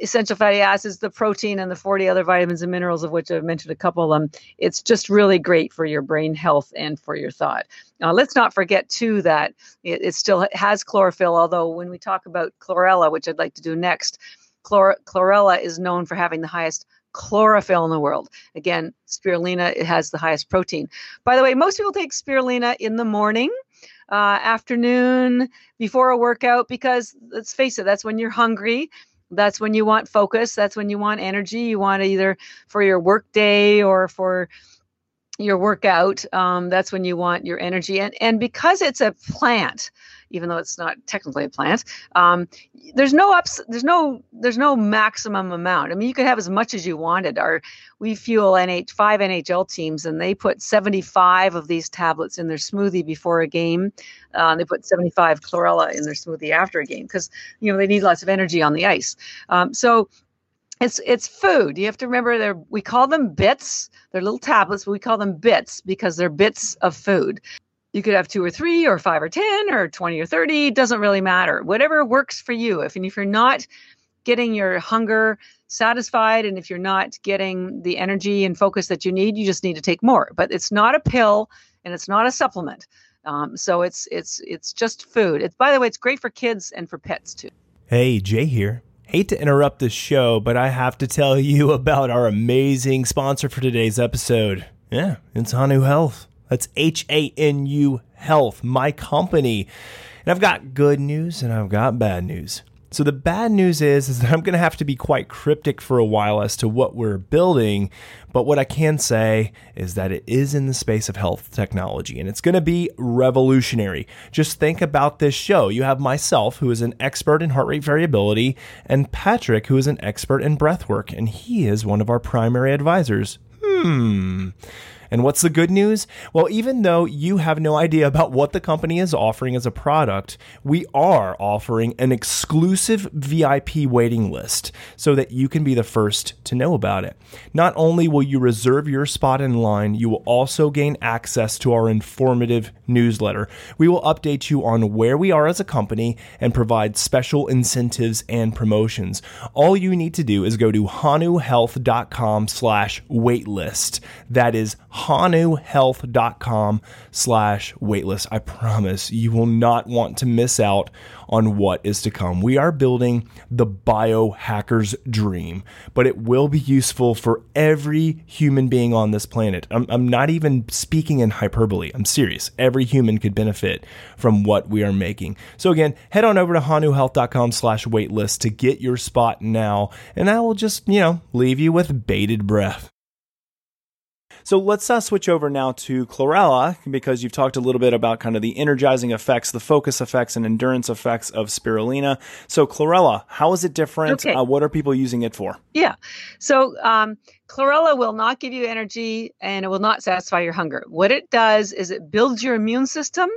essential fatty acids, the protein, and the 40 other vitamins and minerals, of which I've mentioned a couple of them. It's just really great for your brain health and for your thought. Now, let's not forget, too, that it, it still has chlorophyll, although when we talk about chlorella, which I'd like to do next, chlor- chlorella is known for having the highest chlorophyll in the world. Again, spirulina it has the highest protein. By the way, most people take spirulina in the morning, uh, afternoon, before a workout because let's face it, that's when you're hungry that's when you want focus. That's when you want energy. You want either for your work day or for your workout. Um, that's when you want your energy. And and because it's a plant even though it's not technically a plant. Um, there's no ups, there's no there's no maximum amount. I mean, you could have as much as you wanted. Our we fuel NH five NHL teams, and they put 75 of these tablets in their smoothie before a game. Uh, they put 75 chlorella in their smoothie after a game because you know they need lots of energy on the ice. Um, so it's it's food. You have to remember they're we call them bits. They're little tablets, but we call them bits because they're bits of food. You could have two or three or five or 10 or 20 or 30, doesn't really matter. Whatever works for you. If, and if you're not getting your hunger satisfied and if you're not getting the energy and focus that you need, you just need to take more. But it's not a pill and it's not a supplement. Um, so it's it's it's just food. It's by the way, it's great for kids and for pets too. Hey, Jay here. Hate to interrupt the show, but I have to tell you about our amazing sponsor for today's episode. Yeah, it's Hanu Health. That's H A N U Health, my company. And I've got good news and I've got bad news. So the bad news is, is that I'm going to have to be quite cryptic for a while as to what we're building, but what I can say is that it is in the space of health technology and it's going to be revolutionary. Just think about this show. You have myself who is an expert in heart rate variability and Patrick who is an expert in breath work and he is one of our primary advisors. Hmm. And what's the good news? Well, even though you have no idea about what the company is offering as a product, we are offering an exclusive VIP waiting list so that you can be the first to know about it. Not only will you reserve your spot in line, you will also gain access to our informative newsletter. We will update you on where we are as a company and provide special incentives and promotions. All you need to do is go to hanuhealth.com slash waitlist. That is hanuhealth.com slash waitlist. I promise you will not want to miss out on what is to come. We are building the biohacker's dream, but it will be useful for every human being on this planet. I'm, I'm not even speaking in hyperbole. I'm serious. Every human could benefit from what we are making. So again, head on over to hanuhealth.com slash waitlist to get your spot now, and I will just, you know, leave you with bated breath. So let's uh, switch over now to chlorella because you've talked a little bit about kind of the energizing effects, the focus effects, and endurance effects of spirulina. So chlorella, how is it different? Okay. Uh, what are people using it for? Yeah. So um, chlorella will not give you energy and it will not satisfy your hunger. What it does is it builds your immune system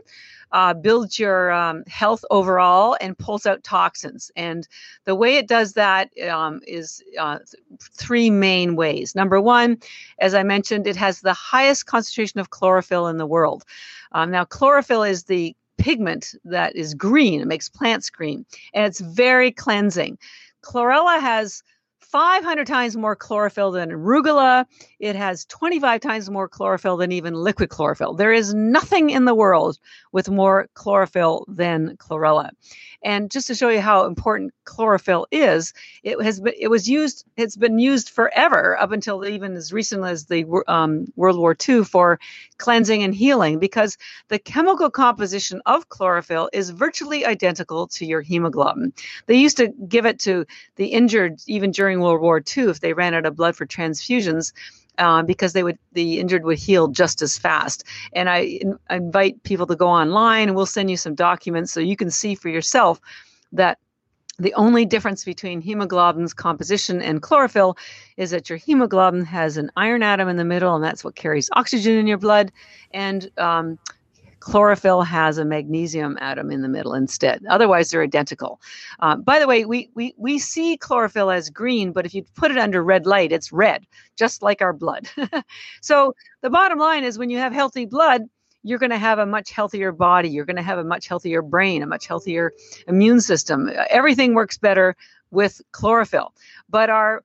uh, builds your um, health overall and pulls out toxins. And the way it does that um, is uh, th- three main ways. Number one, as I mentioned, it has the highest concentration of chlorophyll in the world. Um, now, chlorophyll is the pigment that is green, it makes plants green, and it's very cleansing. Chlorella has 500 times more chlorophyll than arugula. It has 25 times more chlorophyll than even liquid chlorophyll. There is nothing in the world with more chlorophyll than chlorella. And just to show you how important chlorophyll is, it has been it was used it's been used forever up until even as recent as the um, World War II for cleansing and healing because the chemical composition of chlorophyll is virtually identical to your hemoglobin. They used to give it to the injured even during World War II if they ran out of blood for transfusions uh, because they would the injured would heal just as fast. And I, I invite people to go online, and we'll send you some documents so you can see for yourself that the only difference between hemoglobin's composition and chlorophyll is that your hemoglobin has an iron atom in the middle, and that's what carries oxygen in your blood. And um, chlorophyll has a magnesium atom in the middle instead. Otherwise, they're identical. Uh, by the way, we, we, we see chlorophyll as green, but if you put it under red light, it's red, just like our blood. so the bottom line is when you have healthy blood, you're going to have a much healthier body. You're going to have a much healthier brain, a much healthier immune system. Everything works better with chlorophyll. But our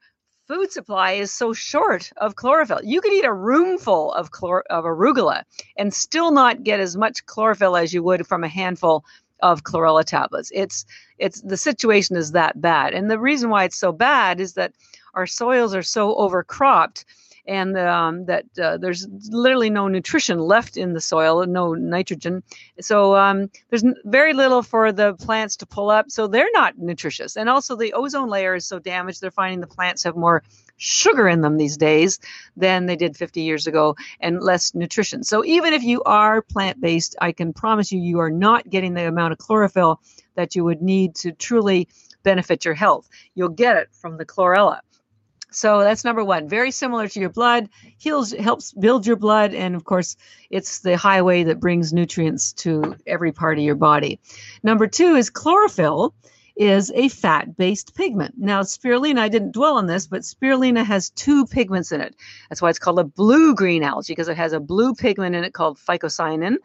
food supply is so short of chlorophyll. You could eat a roomful of chlor- of arugula and still not get as much chlorophyll as you would from a handful of chlorella tablets. It's it's the situation is that bad. And the reason why it's so bad is that our soils are so overcropped and um, that uh, there's literally no nutrition left in the soil, no nitrogen. So um, there's very little for the plants to pull up. So they're not nutritious. And also the ozone layer is so damaged, they're finding the plants have more sugar in them these days than they did 50 years ago and less nutrition. So even if you are plant based, I can promise you, you are not getting the amount of chlorophyll that you would need to truly benefit your health. You'll get it from the chlorella. So that's number one. Very similar to your blood, heals, helps build your blood, and of course, it's the highway that brings nutrients to every part of your body. Number two is chlorophyll is a fat-based pigment. Now, spirulina, I didn't dwell on this, but spirulina has two pigments in it. That's why it's called a blue-green algae because it has a blue pigment in it called phycocyanin.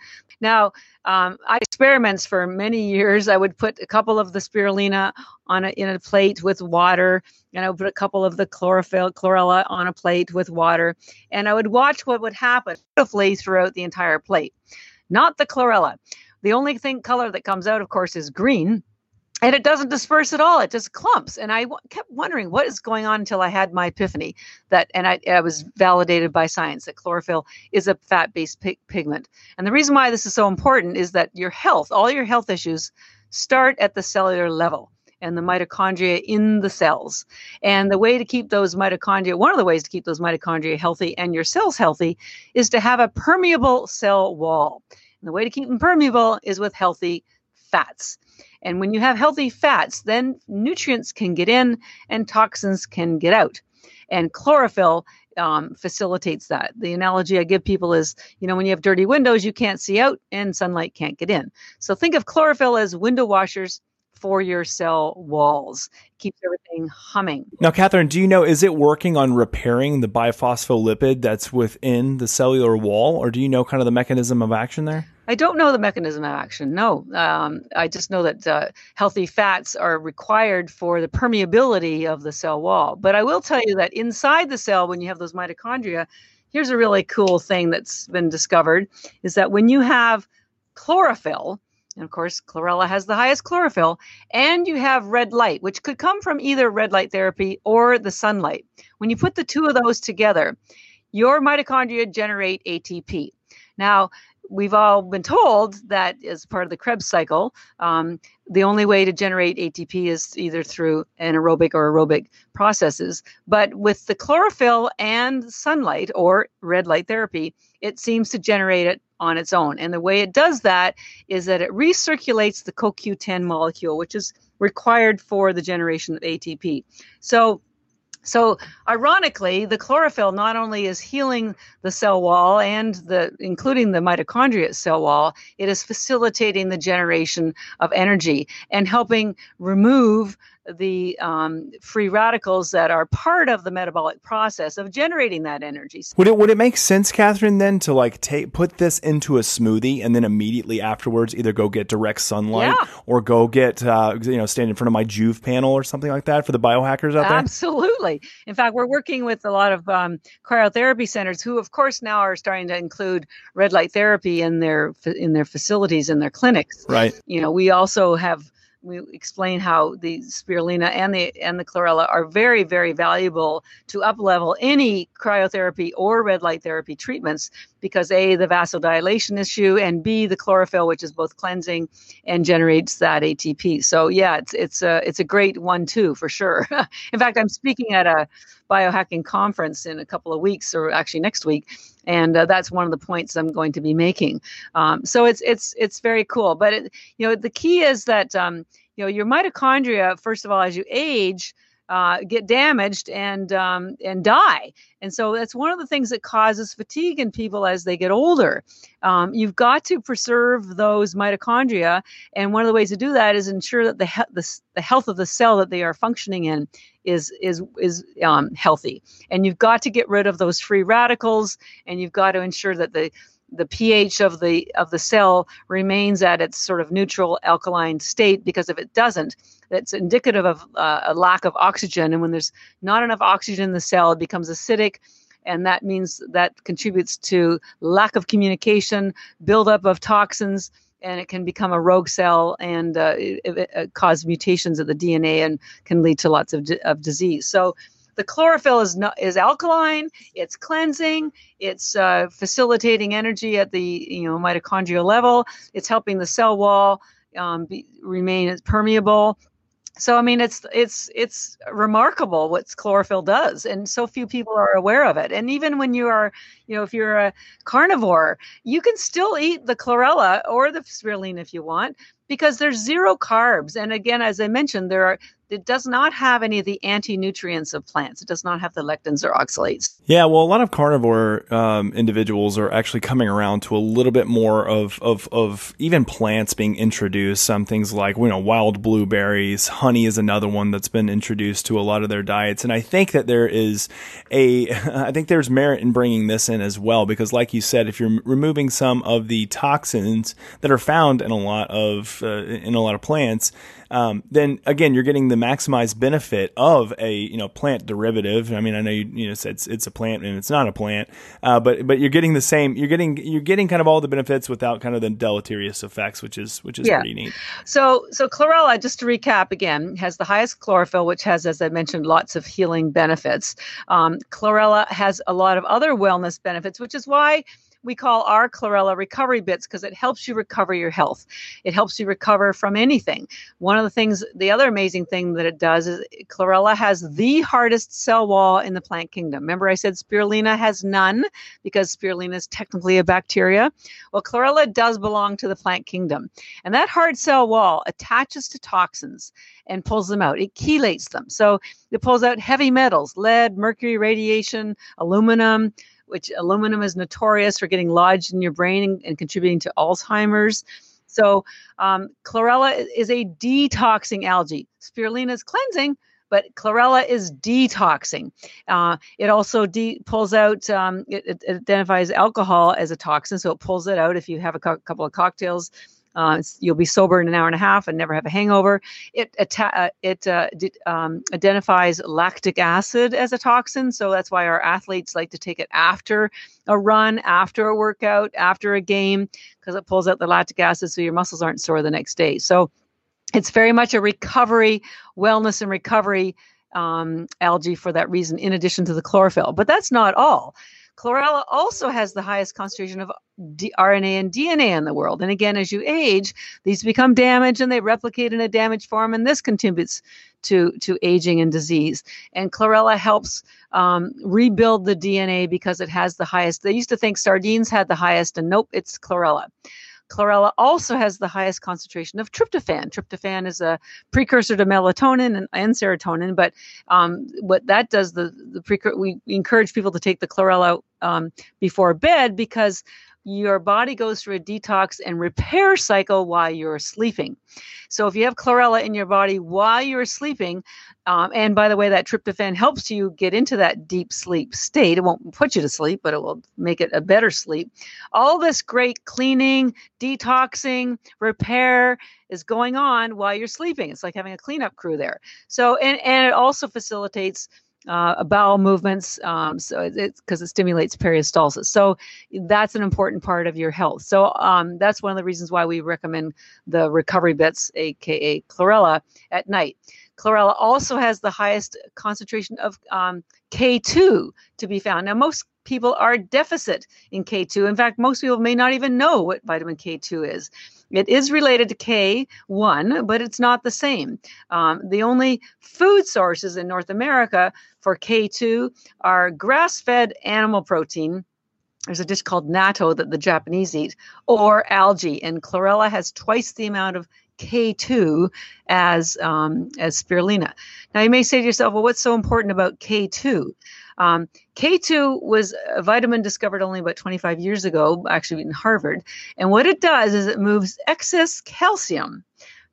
Now, um, I experiments for many years. I would put a couple of the spirulina on a, in a plate with water, and I would put a couple of the chlorophyll chlorella on a plate with water, and I would watch what would happen beautifully throughout the entire plate. Not the chlorella. The only thing color that comes out, of course, is green and it doesn't disperse at all it just clumps and i w- kept wondering what is going on until i had my epiphany that and i, I was validated by science that chlorophyll is a fat-based pigment and the reason why this is so important is that your health all your health issues start at the cellular level and the mitochondria in the cells. And the way to keep those mitochondria, one of the ways to keep those mitochondria healthy and your cells healthy is to have a permeable cell wall. And the way to keep them permeable is with healthy fats. And when you have healthy fats, then nutrients can get in and toxins can get out. And chlorophyll um, facilitates that. The analogy I give people is, you know, when you have dirty windows, you can't see out and sunlight can't get in. So think of chlorophyll as window washers for your cell walls. Keeps everything humming. Now, Catherine, do you know, is it working on repairing the biphospholipid that's within the cellular wall, or do you know kind of the mechanism of action there? I don't know the mechanism of action. No, um, I just know that uh, healthy fats are required for the permeability of the cell wall. But I will tell you that inside the cell, when you have those mitochondria, here's a really cool thing that's been discovered: is that when you have chlorophyll, and of course, chlorella has the highest chlorophyll. And you have red light, which could come from either red light therapy or the sunlight. When you put the two of those together, your mitochondria generate ATP. Now, we've all been told that as part of the Krebs cycle, um, the only way to generate ATP is either through anaerobic or aerobic processes. But with the chlorophyll and sunlight or red light therapy, it seems to generate it on its own. And the way it does that is that it recirculates the CoQ10 molecule, which is required for the generation of ATP. So so ironically, the chlorophyll not only is healing the cell wall and the including the mitochondria cell wall, it is facilitating the generation of energy and helping remove the um, free radicals that are part of the metabolic process of generating that energy. Would it would it make sense, Catherine, then to like take put this into a smoothie and then immediately afterwards either go get direct sunlight yeah. or go get uh, you know stand in front of my Joovv panel or something like that for the biohackers out there? Absolutely. In fact, we're working with a lot of um, cryotherapy centers who, of course, now are starting to include red light therapy in their in their facilities in their clinics. Right. You know, we also have we explain how the spirulina and the and the chlorella are very very valuable to uplevel any cryotherapy or red light therapy treatments because a the vasodilation issue and b the chlorophyll which is both cleansing and generates that ATP. So yeah, it's it's a it's a great one too for sure. In fact, I'm speaking at a biohacking conference in a couple of weeks or actually next week and uh, that's one of the points I'm going to be making. Um, so it's it's it's very cool. But it, you know, the key is that um, you know your mitochondria, first of all, as you age, uh, get damaged and um, and die. And so that's one of the things that causes fatigue in people as they get older. Um, you've got to preserve those mitochondria, and one of the ways to do that is ensure that the he- the, the health of the cell that they are functioning in is is is um, healthy. And you've got to get rid of those free radicals, and you've got to ensure that the the pH of the of the cell remains at its sort of neutral alkaline state because if it doesn't, that's indicative of uh, a lack of oxygen. And when there's not enough oxygen in the cell, it becomes acidic, and that means that contributes to lack of communication, buildup of toxins, and it can become a rogue cell and uh, it, it, it cause mutations of the DNA and can lead to lots of, of disease. So the chlorophyll is is alkaline. It's cleansing. It's uh, facilitating energy at the you know mitochondrial level. It's helping the cell wall um, be, remain permeable. So I mean, it's it's it's remarkable what chlorophyll does, and so few people are aware of it. And even when you are, you know, if you're a carnivore, you can still eat the chlorella or the spirulina if you want, because there's zero carbs. And again, as I mentioned, there are it does not have any of the anti-nutrients of plants. It does not have the lectins or oxalates. Yeah, well, a lot of carnivore um, individuals are actually coming around to a little bit more of, of, of even plants being introduced. Some things like, you know, wild blueberries, honey is another one that's been introduced to a lot of their diets. And I think that there is a, I think there's merit in bringing this in excellent as well because, like you said, if you're removing some of the toxins that are found in a lot of uh, in a lot of plants, um, then again, you're getting the maximized benefit of a you know plant derivative. I mean, I know you you know said it's, it's a plant and it's not a plant, uh, but but you're getting the same. You're getting you're getting kind of all the benefits without kind of the deleterious effects, which is which is yeah. pretty neat. So so chlorella, just to recap again, has the highest chlorophyll, which has, as I mentioned, lots of healing benefits. Um, chlorella has a lot of other wellness benefits, which is why we call our chlorella recovery bits because it helps you recover your health. It helps you recover from anything. One of the things, the other amazing thing that it does is chlorella has the hardest cell wall in the plant kingdom. Remember, I said spirulina has none because spirulina is technically a bacteria. Well, chlorella does belong to the plant kingdom. And that hard cell wall attaches to toxins and pulls them out. It chelates them. So it pulls out heavy metals, lead, mercury, radiation, aluminum which aluminum is notorious for getting lodged in your brain and, and contributing to Alzheimer's. So, um, chlorella is a detoxing algae. Spirulina is cleansing, but chlorella is detoxing. Uh, it also de- pulls out, um, it, it, identifies alcohol as a toxin, so it pulls it out if you have a co- couple of cocktails uh, you'll be sober in an hour and a half and never have a hangover. It atta- uh, it uh, d- um, identifies lactic acid as a toxin, so that's why our athletes like to take it after a run, after a workout, after a game, because it pulls out the lactic acid, so your muscles aren't sore the next day. So it's very much a recovery, wellness, and recovery um, algae for that reason, in addition to the chlorophyll. But that's not all. Chlorella also has the highest concentration of D- RNA and DNA in the world. And again, as you age, these become damaged and they replicate in a damaged form, and this contributes to, to aging and disease. And chlorella helps um, rebuild the DNA because it has the highest. They used to think sardines had the highest, and nope, it's chlorella. Chlorella also has the highest concentration of tryptophan. Tryptophan is a precursor to melatonin and, and serotonin, but um, what that does, the, the we encourage people to take the chlorella um, before bed because your body goes through a detox and repair cycle while you're sleeping. So if you have chlorella in your body while you're sleeping, um, and by the way, that tryptophan helps you get into that deep sleep state. It won't put you to sleep, but it will make it a better sleep. All this great cleaning, detoxing, repair is going on while you're sleeping. It's like having a cleanup crew there. So, and, and it also facilitates uh, bowel movements. Um, so it's because it stimulates peristalsis. So that's an important part of your health. So um, that's one of the reasons why we recommend the recovery bits, aka chlorella, at night. Chlorella also has the highest concentration of um, K2 to be found. Now, most people are deficit in K2. In fact, most people may not even know what vitamin K2 is. It is related to K1, but it's not the same. Um, the only food sources in North America for K2 are grass fed animal protein. There's a dish called natto that the Japanese eat, or algae. And chlorella has twice the amount of K2 as um, as spirulina. Now you may say to yourself, well, what's so important about K2? Um, K2 was a vitamin discovered only about 25 years ago, actually in Harvard. And what it does is it moves excess calcium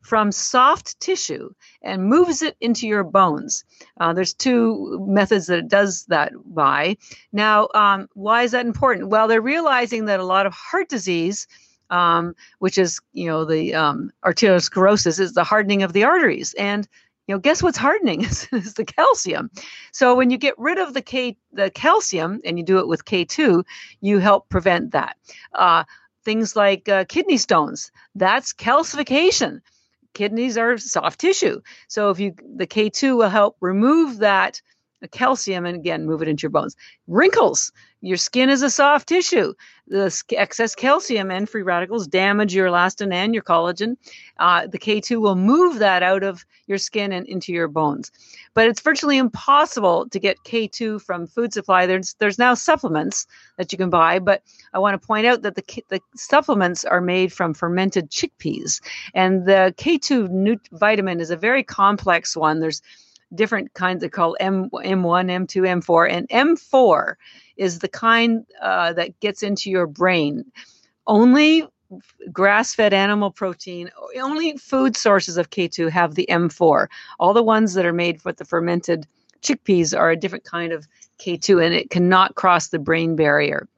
from soft tissue and moves it into your bones. Uh, there's two methods that it does that by. Now, um, why is that important? Well, they're realizing that a lot of heart disease. Um, which is, you know, the um, arteriosclerosis is the hardening of the arteries. And you know guess what's hardening is, the calcium. So when you get rid of the k the calcium and you do it with k2 you help prevent that. Uh, things like uh, kidney stones that's calcification. Kidneys are soft tissue. So if you the k2 will help remove that calcium and again move it into your bones wrinkles your skin is a soft tissue. The excess calcium and free radicals damage your elastin and your collagen. Uh, the K2 will move that out of your skin and into your bones. But it's virtually impossible to get K2 from food supply. There's there's now supplements that you can buy, but I want to point out that the the supplements are made from fermented chickpeas, and the K2 nut- vitamin is a very complex one. There's different kinds they call M M1, M2, M4, and M4 is the kind uh, that gets into your brain. Only grass-fed animal protein, only food sources of K2 have the M4. All the ones that are made with the fermented chickpeas are a different kind of K2, and it cannot cross the brain barrier.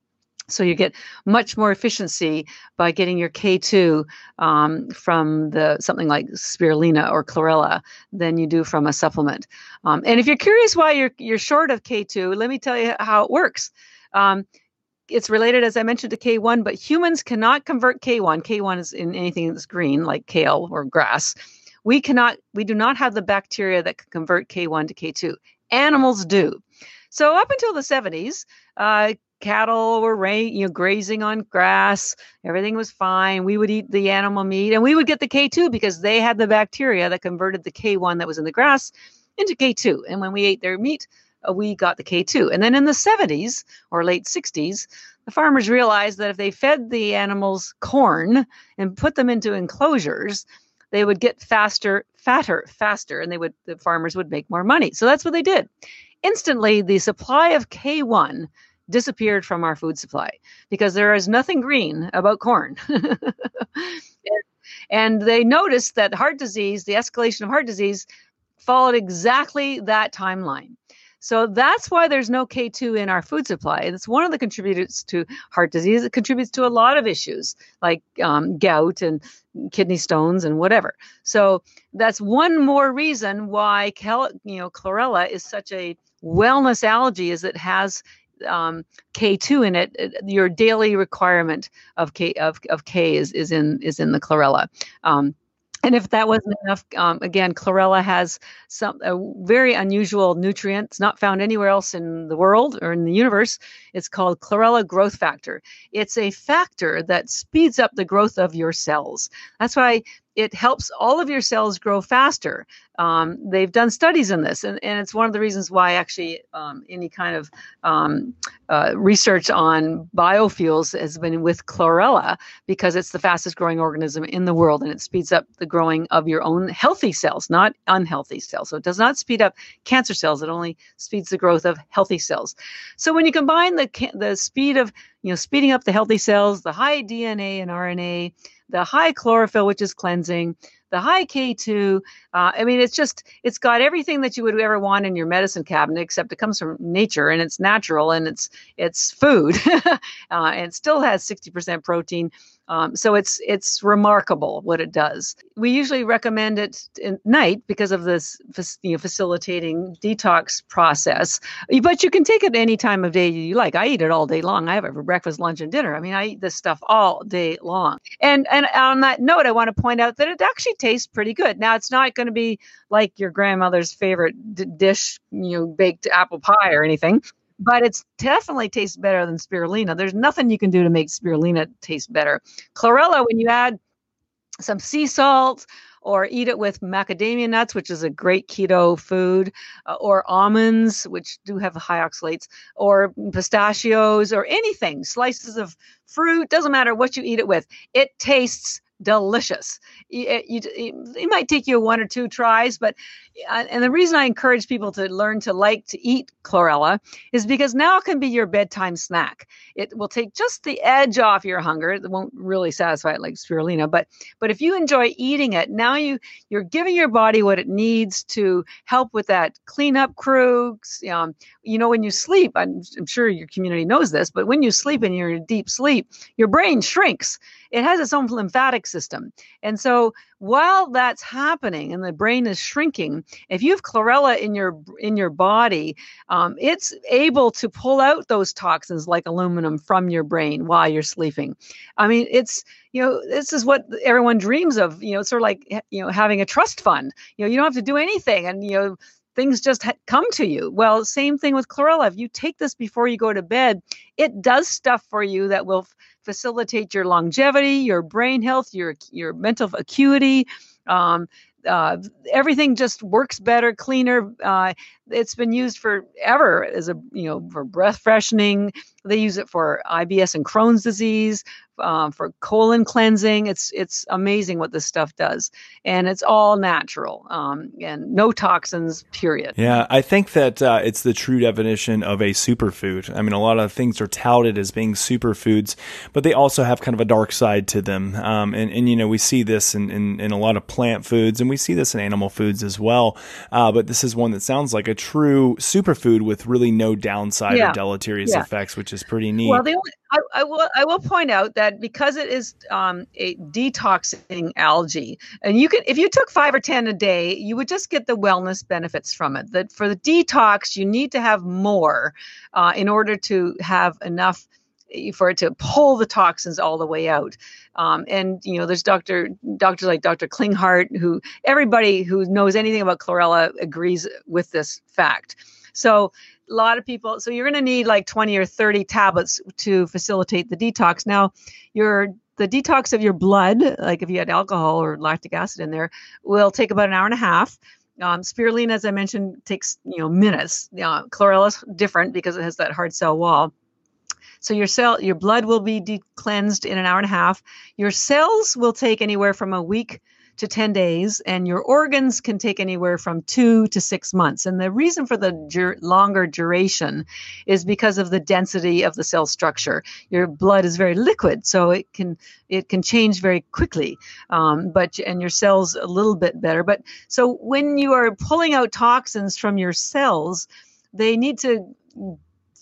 So you get much more efficiency by getting your K2 um, from the something like spirulina or chlorella than you do from a supplement. Um, and if you're curious why you're you're short of K2, let me tell you how it works. Um, it's related, as I mentioned, to K1, but humans cannot convert K1. K1 is in anything that's green, like kale or grass. We cannot. We do not have the bacteria that can convert K1 to K2. Animals do. So up until the 70s, uh, cattle were ra- you know grazing on grass. Everything was fine. We would eat the animal meat and we would get the k2 because they had the bacteria that converted the k1 that was in the grass into k2 and when we ate their meat uh, we got the k2 and then in the 70s or late 60s the farmers realized that if they fed the animals corn and put them into enclosures they would get faster fatter faster and they would the farmers would make more money. So that's what they did. Instantly the supply of k1 disappeared from our food supply because there is nothing green about corn. and they noticed that heart disease, the escalation of heart disease, followed exactly that timeline. So that's why there's no K2 in our food supply. It's one of the contributors to heart disease. It contributes to a lot of issues like um, gout and kidney stones and whatever. So that's one more reason why you know chlorella is such a wellness algae is it has um, K2 in it, your daily requirement of K of, of K is, is in is in the chlorella. Um, and if that wasn't enough, um, again, chlorella has some a very unusual nutrient. It's not found anywhere else in the world or in the universe. It's called chlorella growth factor. It's a factor that speeds up the growth of your cells. That's why it helps all of your cells grow faster. Um, they've done studies in this, and, and it's one of the reasons why actually um, any kind of um, uh, research on biofuels has been with chlorella because it's the fastest growing organism in the world and it speeds up the growing of your own healthy cells, not unhealthy cells. So it does not speed up cancer cells, it only speeds the growth of healthy cells. So when you combine the, the speed of you know, speeding up the healthy cells, the high DNA and RNA, the high chlorophyll, which is cleansing, the high K2. Uh, I mean, it's just, it's got everything that you would ever want in your medicine cabinet, except it comes from nature and it's natural and it's, it's food uh, and still has 60% protein. Um, so it's it's remarkable what it does. We usually recommend it at night because of this you know, facilitating detox process. But you can take it any time of day you like. I eat it all day long. I have it for breakfast, lunch, and dinner. I mean, I eat this stuff all day long. And and on that note, I want to point out that it actually tastes pretty good. Now, it's not going to be like your grandmother's favorite d- dish, you know, baked apple pie or anything but it's definitely tastes better than spirulina. There's nothing you can do to make spirulina taste better. Chlorella, when you add some sea salt or eat it with macadamia nuts, which is a great keto food, uh, or almonds, which do have high oxalates, or pistachios, or anything, slices of fruit, doesn't matter what you eat it with. It tastes delicious. It, it, it, might take you one or two tries, but uh, and the reason I encourage people to learn to like to eat chlorella is because now it can be your bedtime snack. It will take just the edge off your hunger. It won't really satisfy it like spirulina, but but if you enjoy eating it, now you you're giving your body what it needs to help with that cleanup crew. Um, you know, when you sleep, I'm, I'm sure your community knows this, but when you sleep and you're in deep sleep, your brain shrinks. It has its own lymphatic system, and so while that's happening and the brain is shrinking if you have chlorella in your in your body um, it's able to pull out those toxins like aluminum from your brain while you're sleeping. I mean it's you know this is what everyone dreams of you know sort of like you know having a trust fund. You know you don't have to do anything and you know things just ha- come to you. Well, same thing with chlorella. If you take this before you go to bed, it does stuff for you that will f- facilitate your longevity, your brain health, your your mental acuity. Um, uh, everything just works better, cleaner. Uh, it's been used forever as a you know for breath freshening. They use it for IBS and Crohn's disease, um, for colon cleansing. It's it's amazing what this stuff does, and it's all natural um, and no toxins. Period. Yeah, I think that uh, it's the true definition of a superfood. I mean, a lot of things are touted as being superfoods, but they also have kind of a dark side to them. Um, and and you know we see this in, in, in a lot of plant foods, and we see this in animal foods as well. Uh, but this is one that sounds like a true superfood with really no downside yeah. or deleterious yeah. effects, which is pretty neat. Well, the only, I, will I will point out that because it is um, a detoxing algae, and you can if you took five or ten a day, you would just get the wellness benefits from it. That for the detox, you need to have more uh, in order to have enough for it to pull the toxins all the way out. Um, and you know, there's doctor doctors like Dr. Klinghardt, who everybody who knows anything about chlorella agrees with this fact. So a lot of people, so you're going to need like 20 or 30 tablets to facilitate the detox. Now, your the detox of your blood, like if you had alcohol or lactic acid in there, will take about an hour and a half. Um, spirulina, as I mentioned, takes you know minutes. Uh, chlorella is different because it has that hard cell wall. So your cell, your blood will be de- cleansed in an hour and a half. Your cells will take anywhere from a week to 10 days, and your organs can take anywhere from two to six months. And the reason for the dur- longer duration is because of the density of the cell structure. Your blood is very liquid, so it can it can change very quickly. Um, but and your cells a little bit better. But so when you are pulling out toxins from your cells, they need to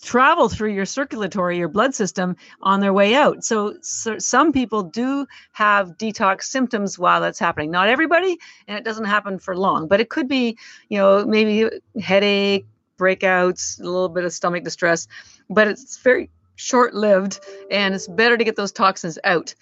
travel through your circulatory your blood system on their way out. So, so, some people do have detox symptoms while that's happening. Not everybody and it doesn't happen for long but it could be you know maybe headache breakouts a little bit of stomach distress but it's very short lived and it's better to get those toxins out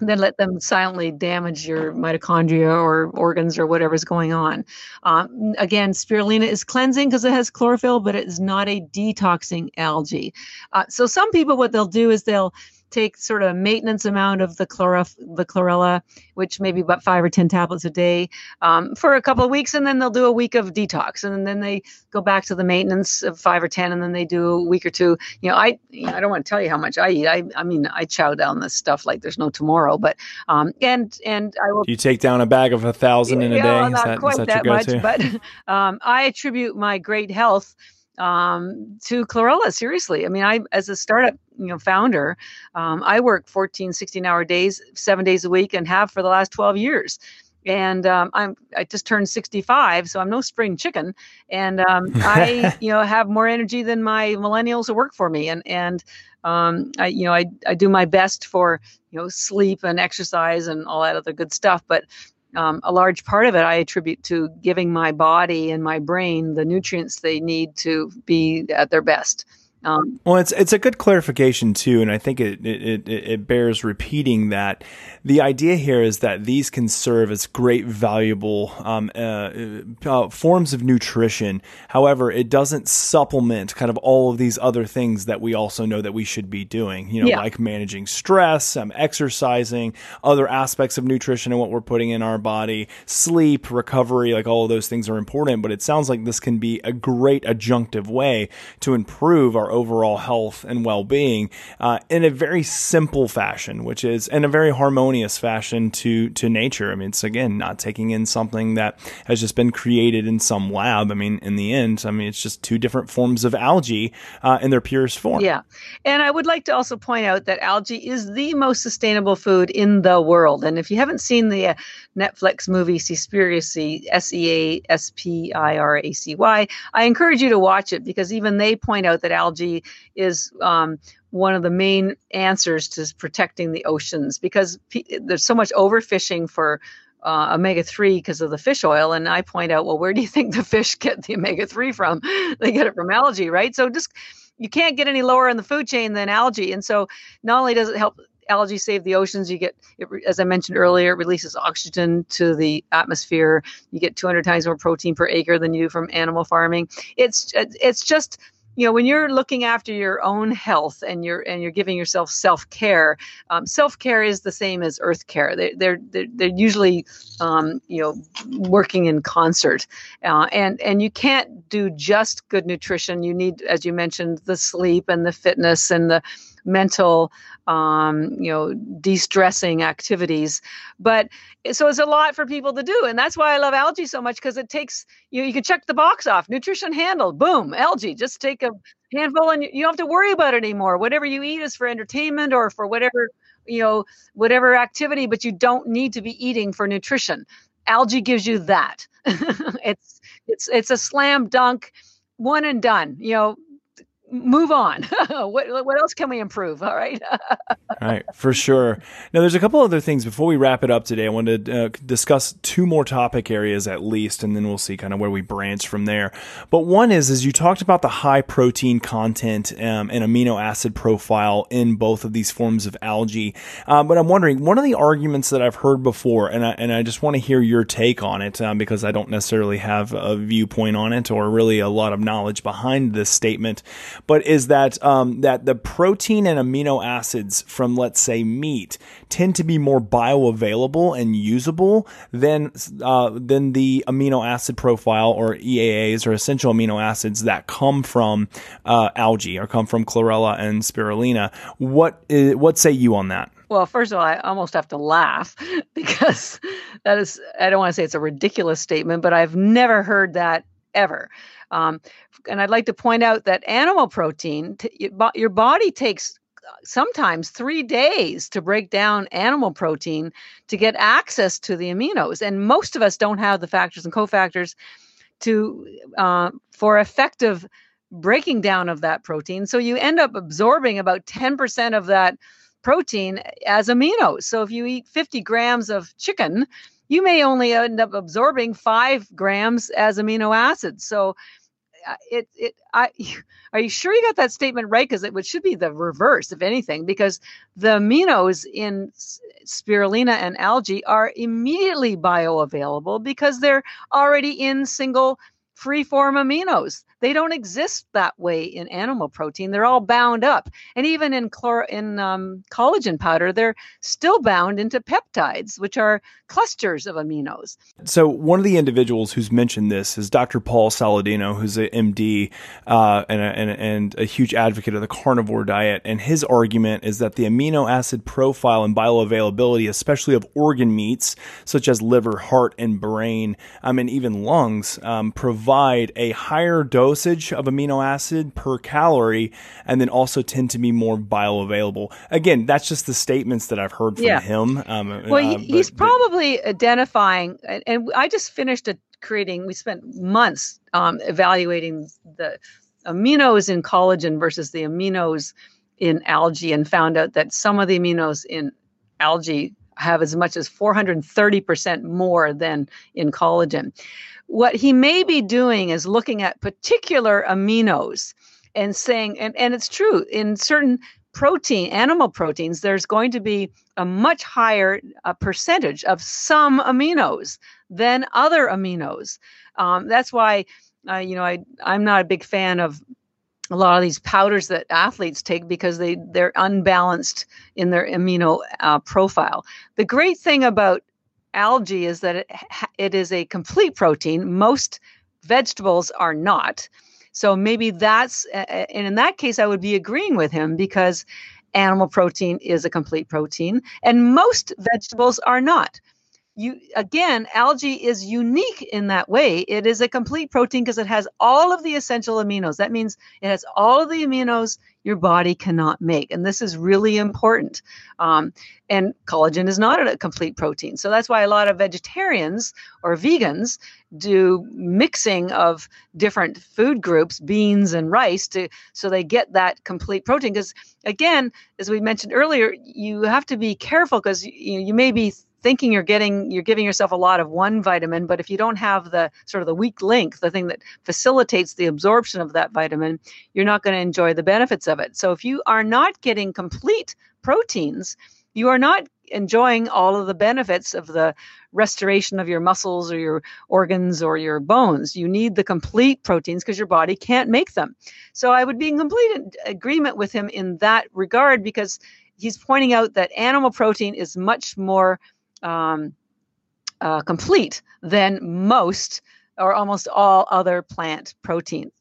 then let them silently damage your mitochondria or organs or whatever's going on. Um, again, spirulina is cleansing because it has chlorophyll, but it is not a detoxing algae. Uh, so some people, what they'll do is they'll take sort of a maintenance amount of the chlorif- the chlorella, which maybe about five or ten tablets a day, um, for a couple of weeks, and then they'll do a week of detox, and then they go back to the maintenance of five or ten, and then they do a week or two. You know, I you know, I don't want to tell you how much I eat. I I mean, I chow down this stuff like there's no tomorrow, but um, and and I will. You take down a bag of a thousand in a day. Not that, quite that, that much, but um, I attribute my great health um, to chlorella seriously. I mean i as a startup you know founder um, i work 14 16 hour days seven days a week and have for the last 12 years. And um, I'm I just turned 65, so I'm no spring chicken, and um, I you know have more energy than my millennials who work for me, and and um, I you know I I do my best for you know sleep and exercise and all that other good stuff, but um, a large part of it I attribute to giving my body and my brain the nutrients they need to be at their best. Um, well, it's it's a good clarification too, and I think it, it it bears repeating that the idea here is that these can serve as great, valuable um, uh, uh, forms of nutrition. However, it doesn't supplement kind of all of these other things that we also know that we should be doing. You know, yeah. like managing stress, um, exercising, other aspects of nutrition and what we're putting in our body, sleep, recovery. Like all of those things are important, but it sounds like this can be a great adjunctive way to improve our overall health and well being uh, in a very simple fashion, which is in a very harmonious fashion to to nature. I mean, it's again not taking in something that has just been created in some lab. I mean, in the end, I mean, it's just two different forms of algae uh, in their purest form. Yeah, and I would like to also point out that algae is the most sustainable food in the world. And if you haven't seen the uh, Netflix movie Seaspiracy, S E A S P I R A C Y, I encourage you to watch it because even they point out that algae is um, one of the main answers to protecting the oceans because p- there's so much overfishing for uh, omega 3 because of the fish oil. And I point out, well, where do you think the fish get the omega 3 from? they get it from algae, right? So just you can't get any lower in the food chain than algae. And so not only does it help algae save the oceans, you get, it, as I mentioned earlier, it releases oxygen to the atmosphere. You get 200 times more protein per acre than you do from animal farming. It's it's just you know when you're looking after your own health and you're and you're giving yourself self-care um, self-care is the same as earth care. They, they're, they're they're usually um, you know working in concert. Uh, and and you can't do just good nutrition. You need as you mentioned the sleep and the fitness and the mental um, you know de-stressing activities but so it's a lot for people to do and that's why i love algae so much because it takes you you can check the box off nutrition handled boom algae just take a handful and you don't have to worry about it anymore whatever you eat is for entertainment or for whatever you know whatever activity but you don't need to be eating for nutrition algae gives you that. it's it's it's a slam dunk, one and done. You know, move on. what what else can we improve? All right. All right, for sure. Now, there's a couple other things before we wrap it up today. I want to uh, discuss two more topic areas at least, and then we'll see kind of where we branch from there. But one is, as you talked about the high protein content um, and amino acid profile in both of these forms of algae. Um, but I'm wondering, one of the arguments that I've heard before, and I, and I just want to hear your take on it um, because I don't necessarily have a viewpoint on it or really a lot of knowledge behind this statement but is that um, that the protein and amino acids from let's say meat tend to be more bioavailable and usable than uh, than the amino acid profile or EAAs or essential amino acids that come from uh, algae or come from chlorella and spirulina. What is, what say you on that? Well, first of all, I almost have to laugh because that is, I don't want to say it's a ridiculous statement, but I've never heard that ever. Um, and I'd like to point out that animal protein, t- your body takes uh, sometimes three days to break down animal protein to get access to the aminos. And most of us don't have the factors and cofactors to uh, for effective breaking down of that protein. So you end up absorbing about 10% of that protein as aminos. So if you eat 50 grams of chicken, you may only end up absorbing five grams as amino acids. So uh, it it I are you sure you got that statement right? Because it would, should be the reverse, if anything, because the aminos in spirulina and algae are immediately bioavailable because they're already in single free form aminos. They don't exist that way in animal protein. They're all bound up. And even in chlor- in um, collagen powder, they're still bound into peptides, which are clusters of aminos. So one of the individuals who's mentioned this is Dr. Paul Saladino, who's an MD uh, and, a, and, a, and a huge advocate of the carnivore diet. And his argument is that the amino acid profile and bioavailability, especially of organ meats such as liver, heart, and brain, um, and even lungs, um, provide a higher dosage of amino acid per calorie and then also tend to be more bioavailable. Again, that's just the statements that I've heard from yeah. him. Um, well, uh, he's but, probably but, identifying, and I just finished a, creating, we spent months um, evaluating the aminos in collagen versus the aminos in algae and found out that some of the aminos in algae have as much as 430% more than in collagen. What he may be doing is looking at particular aminos and saying, and, and it's true, in certain protein, animal proteins, there's going to be a much higher uh, percentage of some aminos than other aminos. Um, that's why, uh, you know, I, I'm not a big fan of a lot of these powders that athletes take because they they're unbalanced in their amino uh, profile. The great thing about algae is that it, it is a complete protein. Most vegetables are not. So maybe that's, and in that case, I would be agreeing with him because animal protein is a complete protein and most vegetables are not you again algae is unique in that way it is a complete protein because it has all of the essential aminos that means it has all of the aminos your body cannot make. And this is really important. Um, and collagen is not a complete protein. So that's why a lot of vegetarians or vegans do mixing of different food groups beans and rice to so they get that complete protein. Because again as we mentioned earlier you have to be careful because you, you may be thinking you're getting you're giving yourself a lot of one vitamin but if you don't have the sort of the weak link the thing that facilitates the absorption of that vitamin you're not going to enjoy the benefits of it so if you are not getting complete proteins you are not enjoying all of the benefits of the restoration of your muscles or your organs or your bones. You need the complete proteins because your body can't make them. So I would be in complete agreement with him in that regard because he's pointing out that animal protein is much more um, uh, complete than most or almost all other plant proteins.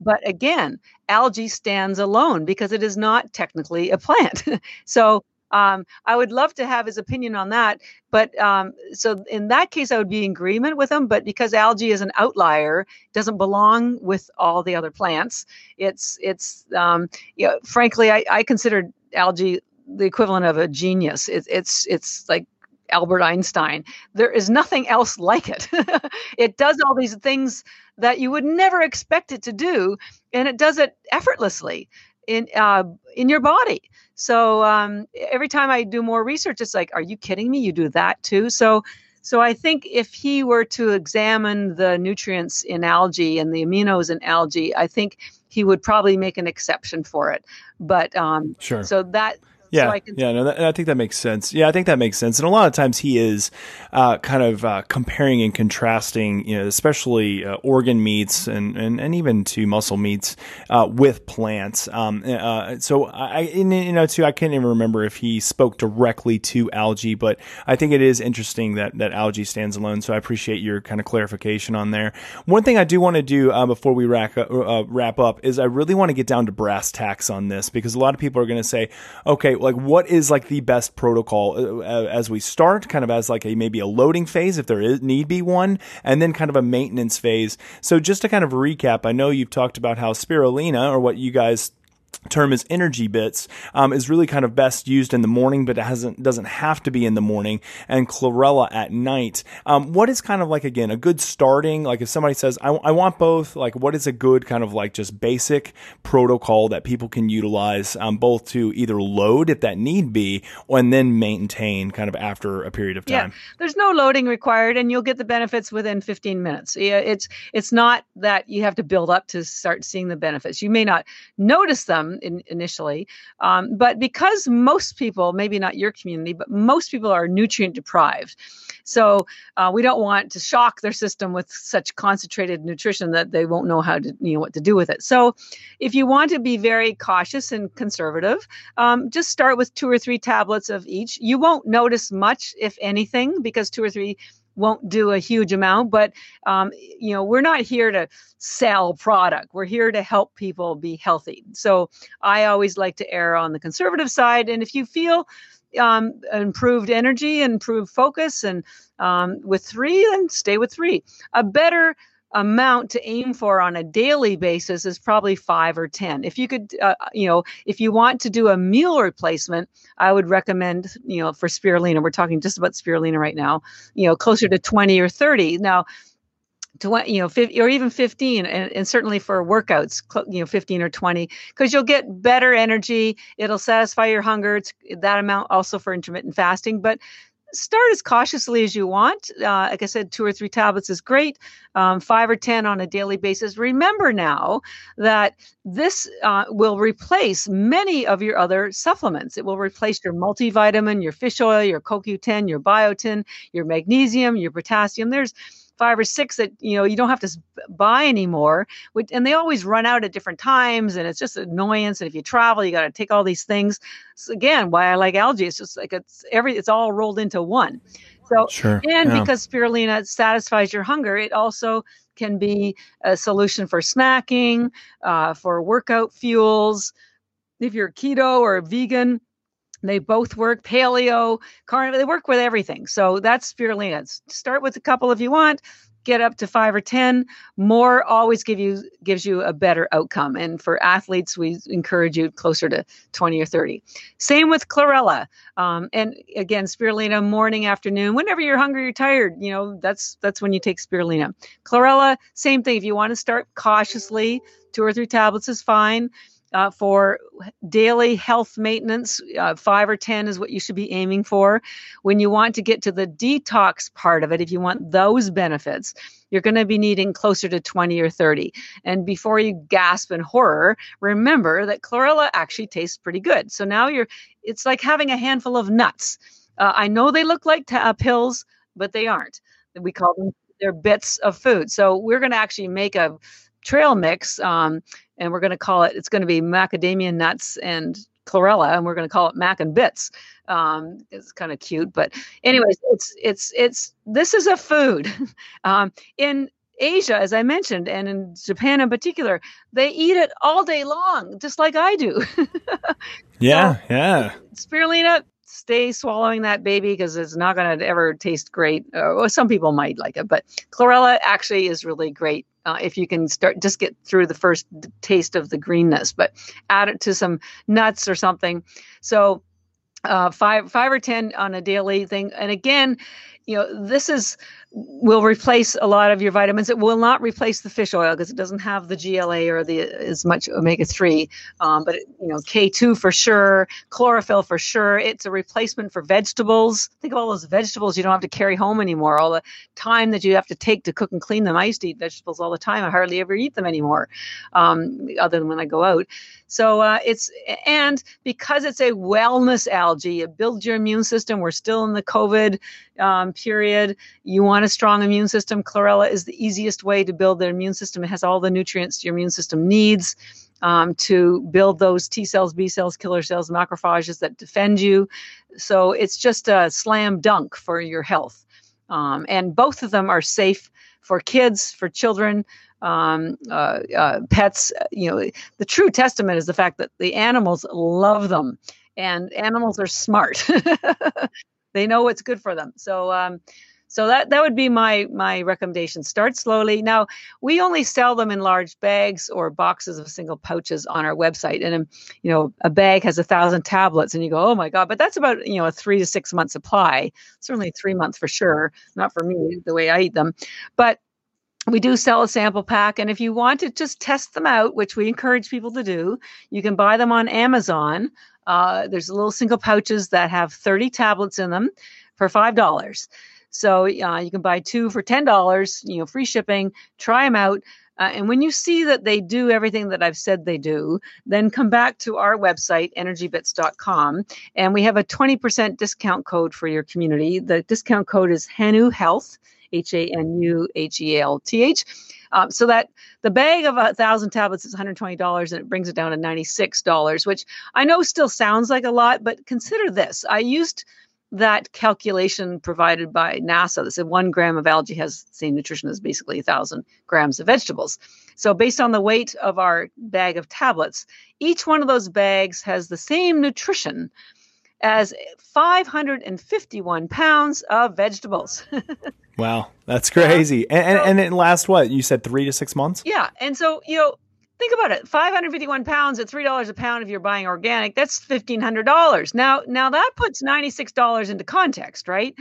But again, algae stands alone because it is not technically a plant. so um, I would love to have his opinion on that. But um, so in that case, I would be in agreement with him. But because algae is an outlier, doesn't belong with all the other plants. It's it's um, you know, frankly, I, I consider algae the equivalent of a genius. It, it's it's like Albert Einstein. There is nothing else like it. it does all these things that you would never expect it to do, and it does it effortlessly in uh, in your body. So um, every time I do more research, it's like, are you kidding me? You do that too? So so I think if he were to examine the nutrients in algae and the aminos in algae, I think he would probably make an exception for it. But um, sure. So that yeah, so yeah, no, that, I think that makes sense. Yeah, I think that makes sense. And a lot of times he is uh, kind of uh, comparing and contrasting, you know, especially uh, organ meats and, and, and even to muscle meats uh, with plants. Um, uh, so I, you know, too, I can't even remember if he spoke directly to algae, but I think it is interesting that that algae stands alone. So I appreciate your kind of clarification on there. One thing I do want to do uh, before we wrap wrap up is I really want to get down to brass tacks on this because a lot of people are going to say, okay like what is like the best protocol uh, uh, as we start, kind of as like a maybe a loading phase if there is need be one, and then kind of a maintenance phase. So just to kind of recap, I know you've talked about how spirulina or what you guys term is energy bits um, is really kind of best used in the morning, but it hasn't doesn't have to be in the morning. And chlorella at night. Um, what is kind of like again a good starting? Like if somebody says I, I want both, like what is a good kind of like just basic protocol that people can utilize um, both to either load if that need be, and then maintain kind of after a period of time. Yeah, there's no loading required, and you'll get the benefits within 15 minutes. Yeah, it's it's not that you have to build up to start seeing the benefits. You may not notice them them in, initially. Um, but because most people, maybe not your community, but most people are nutrient deprived. So uh, we don't want to shock their system with such concentrated nutrition that they won't know how to, you know, what to do with it. So if you want to be very cautious and conservative, um, just start with two or three tablets of each. You won't notice much, if anything, because two or three won't do a huge amount but um, you know we're not here to sell product. We're here to help people be healthy. So i always like to err on the conservative side. And if you feel um, improved energy improved focus and um, with three then stay with three. A better amount to aim for on a daily basis is probably five or 10. If you could, uh, you know, if you want to do a meal replacement, I would recommend, you know, for spirulina, we're talking just about spirulina right now, you know, closer to 20 or 30. Now, 20, you know, 50, or even 15, and, and certainly for workouts, you know, 15 or 20, because you'll get better energy. It'll satisfy your hunger. It's that amount also for intermittent fasting, but start as cautiously as you want. Uh, like I said, two or three tablets is great. Um, five or 10 on a daily basis. Remember now that this uh, will replace many of your other supplements. It will replace your multivitamin, your fish oil, your CoQ10, your biotin, your magnesium, your potassium. There's five or six that you know you don't have to buy anymore and they always run out at different times and it's just an annoyance and if you travel you got to take all these things. So again why i like algae it's just like it's every it's all rolled into one. So sure, and yeah. because spirulina satisfies your hunger it also can be a solution for snacking uh, for workout fuels. If you're keto or vegan they both work paleo, carnivore, they work with everything. So that's spirulina. Start with a couple if you want, get up to five or 10. More always give you gives you a better outcome. And for athletes, we encourage you closer to 20 or 30. Same with chlorella. Um, and again, spirulina morning, afternoon, whenever you're hungry, you're tired, you know, that's that's when you take spirulina. Chlorella, same thing. If you want to start cautiously, two or three tablets is fine uh, for daily health maintenance. Uh, five or 10 is what you should be aiming for. When you want to get to the detox part of it, if you want those benefits, you're going to be needing closer to 20 or 30. And before you gasp in horror, remember that chlorella actually tastes pretty good. So now you're, it's like having a handful of nuts. Uh, I know they look like t- uh, pills, but they aren't. We call them they're bits of food. So we're going to actually make a trail mix, um, and we're going to call it. It's going to be macadamia nuts and chlorella, and we're going to call it mac and bits. Um, it's kind of cute, but anyways, it's it's it's this is a food. um, in Asia, as I mentioned, and in Japan in particular, they eat it all day long, just like I do. yeah, so, yeah. Spirulina, stay swallowing that baby because it's not going to ever taste great. Uh, well, some people might like it, but chlorella actually is really great uh, if you can start just get through the first taste of the greenness, but add it to some nuts or something. So uh, five five or ten on a daily thing. And again, you know, this is will replace a lot of your vitamins. It will not replace the fish oil because it doesn't have the GLA or the as much omega three. Um, but it, you know, K two for sure, chlorophyll for sure. It's a replacement for vegetables. Think of all those vegetables you don't have to carry home anymore. All the time that you have to take to cook and clean them. I used to eat vegetables all the time. I hardly ever eat them anymore, um, other than when I go out. So uh, it's and because it's a wellness algae, it builds your immune system. We're still in the COVID um, period. You want a strong immune system. Chlorella is the easiest way to build their immune system. It has all the nutrients your immune system needs. Um, to build those T cells, B cells, killer cells, macrophages that defend you. So it's just a slam dunk for your health. Um, and both of them are safe for kids, for children, um, uh, uh, pets. You know, the true testament is the fact that the animals love them, and animals are smart. they know what's good for them. So. Um, so that that would be my my recommendation. Start slowly. Now we only sell them in large bags or boxes of single pouches on our website, and um, you know a bag has a thousand tablets, and you go, oh my god! But that's about you know a three to six month supply. Certainly three months for sure. Not for me the way I eat them, but we do sell a sample pack and if you want to just test them out which we encourage people to do you can buy them on amazon uh, there's little single pouches that have 30 tablets in them for five dollars so uh, you can buy two for ten dollars you know free shipping try them out uh, and when you see that they do everything that I've said they do, then come back to our website, energybits.com, and we have a 20% discount code for your community. The discount code is HANU Health, H A N U H E A L T H. Um, so that the bag of a thousand tablets is $120 and it brings it down to $96, which I know still sounds like a lot, but consider this. I used that calculation provided by NASA that said one gram of algae has the same nutrition as basically a thousand grams of vegetables. So, based on the weight of our bag of tablets, each one of those bags has the same nutrition as 551 pounds of vegetables. wow, that's crazy. And, and, and it lasts what? You said three to six months? Yeah. And so, you know, think about it 551 pounds at $3 a pound if you're buying organic that's $1500 now now that puts $96 into context right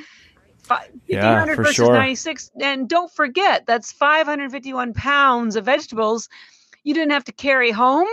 1500 yeah, versus sure. 96 and don't forget that's 551 pounds of vegetables you didn't have to carry home.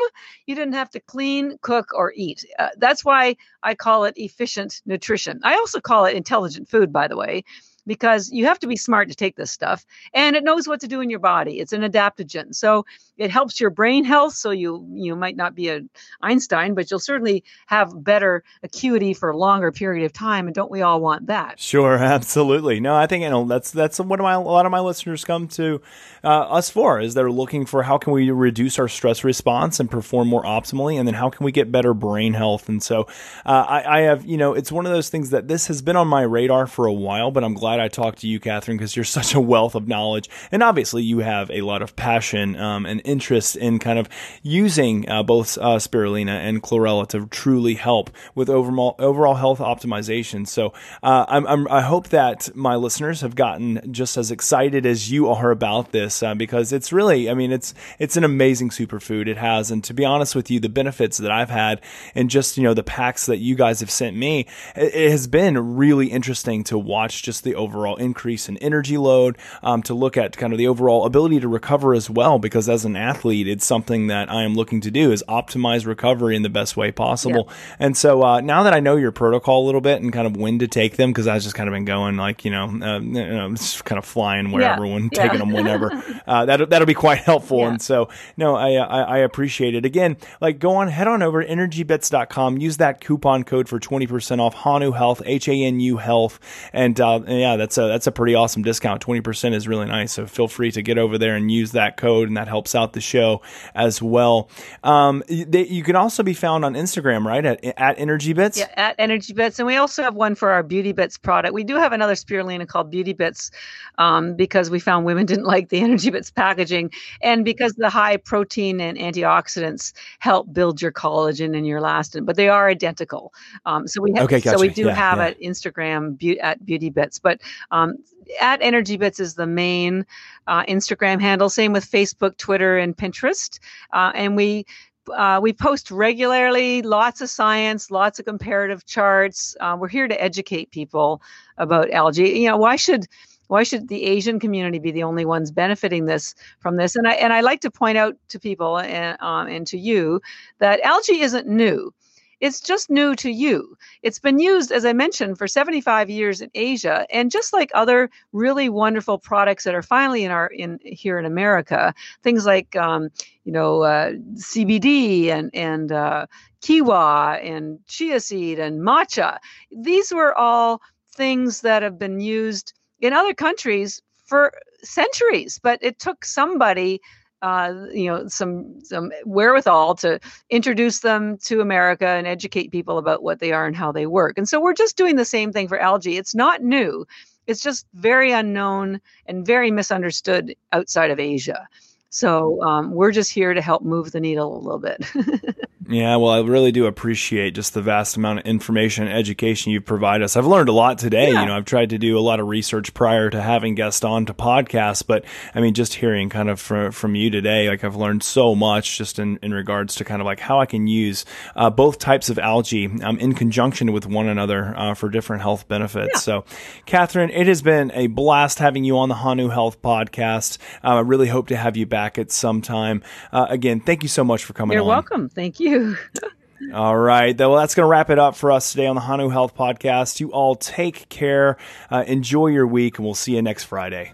You didn't have to clean, cook, or eat. Uh, that's why I call it efficient nutrition. I also call it intelligent food, by the way, because you have to be smart to take this stuff and it knows what to do in your body. It's an adaptogen. So it helps your brain health. So you you might not be an Einstein, but you'll certainly have better acuity for a longer period of time. And don't we all want that? Sure, absolutely. No, I think you know that's that's what my a lot of my listeners come to uh, us for is they're looking for how can we reduce our stress response and perform more optimally, and then how can we get better brain health. And so uh, I, I have you know it's one of those things that this has been on my radar for a while, but I'm glad I talked to you, Catharine, because you're such a wealth of knowledge, and obviously you have a lot of passion um, and interest in kind of using uh, both uh, spirulina and chlorella to truly help with overall overall health optimization. So uh, I'm, I'm, i hope that my listeners have gotten just as excited as you are about this uh, because it's really, I mean, it's it's an amazing superfood. It has, and to be honest with you, the benefits that I've had and just you know the packs that you guys have sent me, it, it has been really interesting to watch just the overall increase in energy load, um, to look at kind of the overall ability to recover as well. Because as an athlete, it's something that I am looking to do is optimize recovery in the best way possible. Yeah. And so uh, now that I know your protocol a little bit and kind of when to take them, because I've just kind of been going like you know, uh, you know just kind of flying wherever yeah. when yeah. taking them whenever. uh, that that'll be quite helpful. And so no, I, I, I appreciate it. Again, like go on, head on over to energybits.com, use that coupon code for twenty percent off Hanu Health, H A N U Health, and uh, yeah, that's a that's a pretty awesome discount. Twenty percent is really nice. So feel free to get over there and use that code, and that helps out the show as well. Um, they, you can also be found on Instagram, right? At, at Energy Bits? Yeah, at Energy Bits. And we also have one for our Beauty Bits product. We do have another spirulina called Beauty Bits um, because we found women didn't like the Energy Bits packaging. And because the high protein and antioxidants help build your collagen and your elastin, but they are identical. Um, so we have, okay, gotcha. so we do yeah, have yeah. Instagram be- at Beauty Bits. But um, at Energy Bits is the main uh, Instagram handle. Same with Facebook, Twitter, and Pinterest. Uh, and we uh, we post regularly, lots of science, lots of comparative charts. Uh, we're here to educate people about algae. You know, why should why should the Asian community be the only ones benefiting this from this? And I and I like to point out to people and um, and to you that algae isn't new. It's just new to you. It's been used, as I mentioned, for 75 years in Asia, and just like other really wonderful products that are finally in our in here in America, things like um, you know uh, CBD and and uh, kiwa and chia seed and matcha. These were all things that have been used in other countries for centuries, but it took somebody uh, you know some some wherewithal to introduce them to America and educate people about what they are and how they work. And so we're just doing the same thing for algae. It's not new. It's just very unknown and very misunderstood outside of Asia. So um, we're just here to help move the needle a little bit. Yeah, well, I really do appreciate just the vast amount of information and education you provide us. I've learned a lot today. Yeah. You know, I've tried to do a lot of research prior to having guests on to podcasts, but I mean, just hearing kind of from, from you today, like I've learned so much just in, in regards to kind of like how I can use uh, both types of algae um, in conjunction with one another uh, for different health benefits. Yeah. So, Catharine, it has been a blast having you on the Hanu Health podcast. Uh, I really hope to have you back at some time. Uh, again, thank you so much for coming You're on. welcome. Thank you. all right. Well, that's going to wrap it up for us today on the Hanu Health Podcast. You all take care, uh, enjoy your week, and we'll see you next Friday.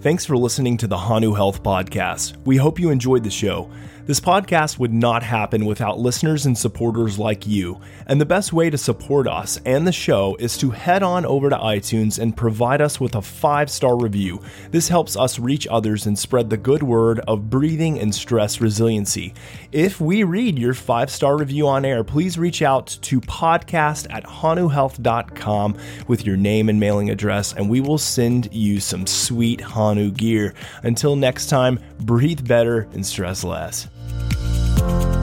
Thanks for listening to the Hanu Health Podcast. We hope you enjoyed the show. This podcast would not happen without listeners and supporters like you. And the best way to support us and the show is to head on over to iTunes and provide us with a five star review. This helps us reach others and spread the good word of breathing and stress resiliency. If we read your five star review on air, please reach out to podcast at hanuhealth.com with your name and mailing address, and we will send you some sweet Hanu gear. Until next time, breathe better and stress less you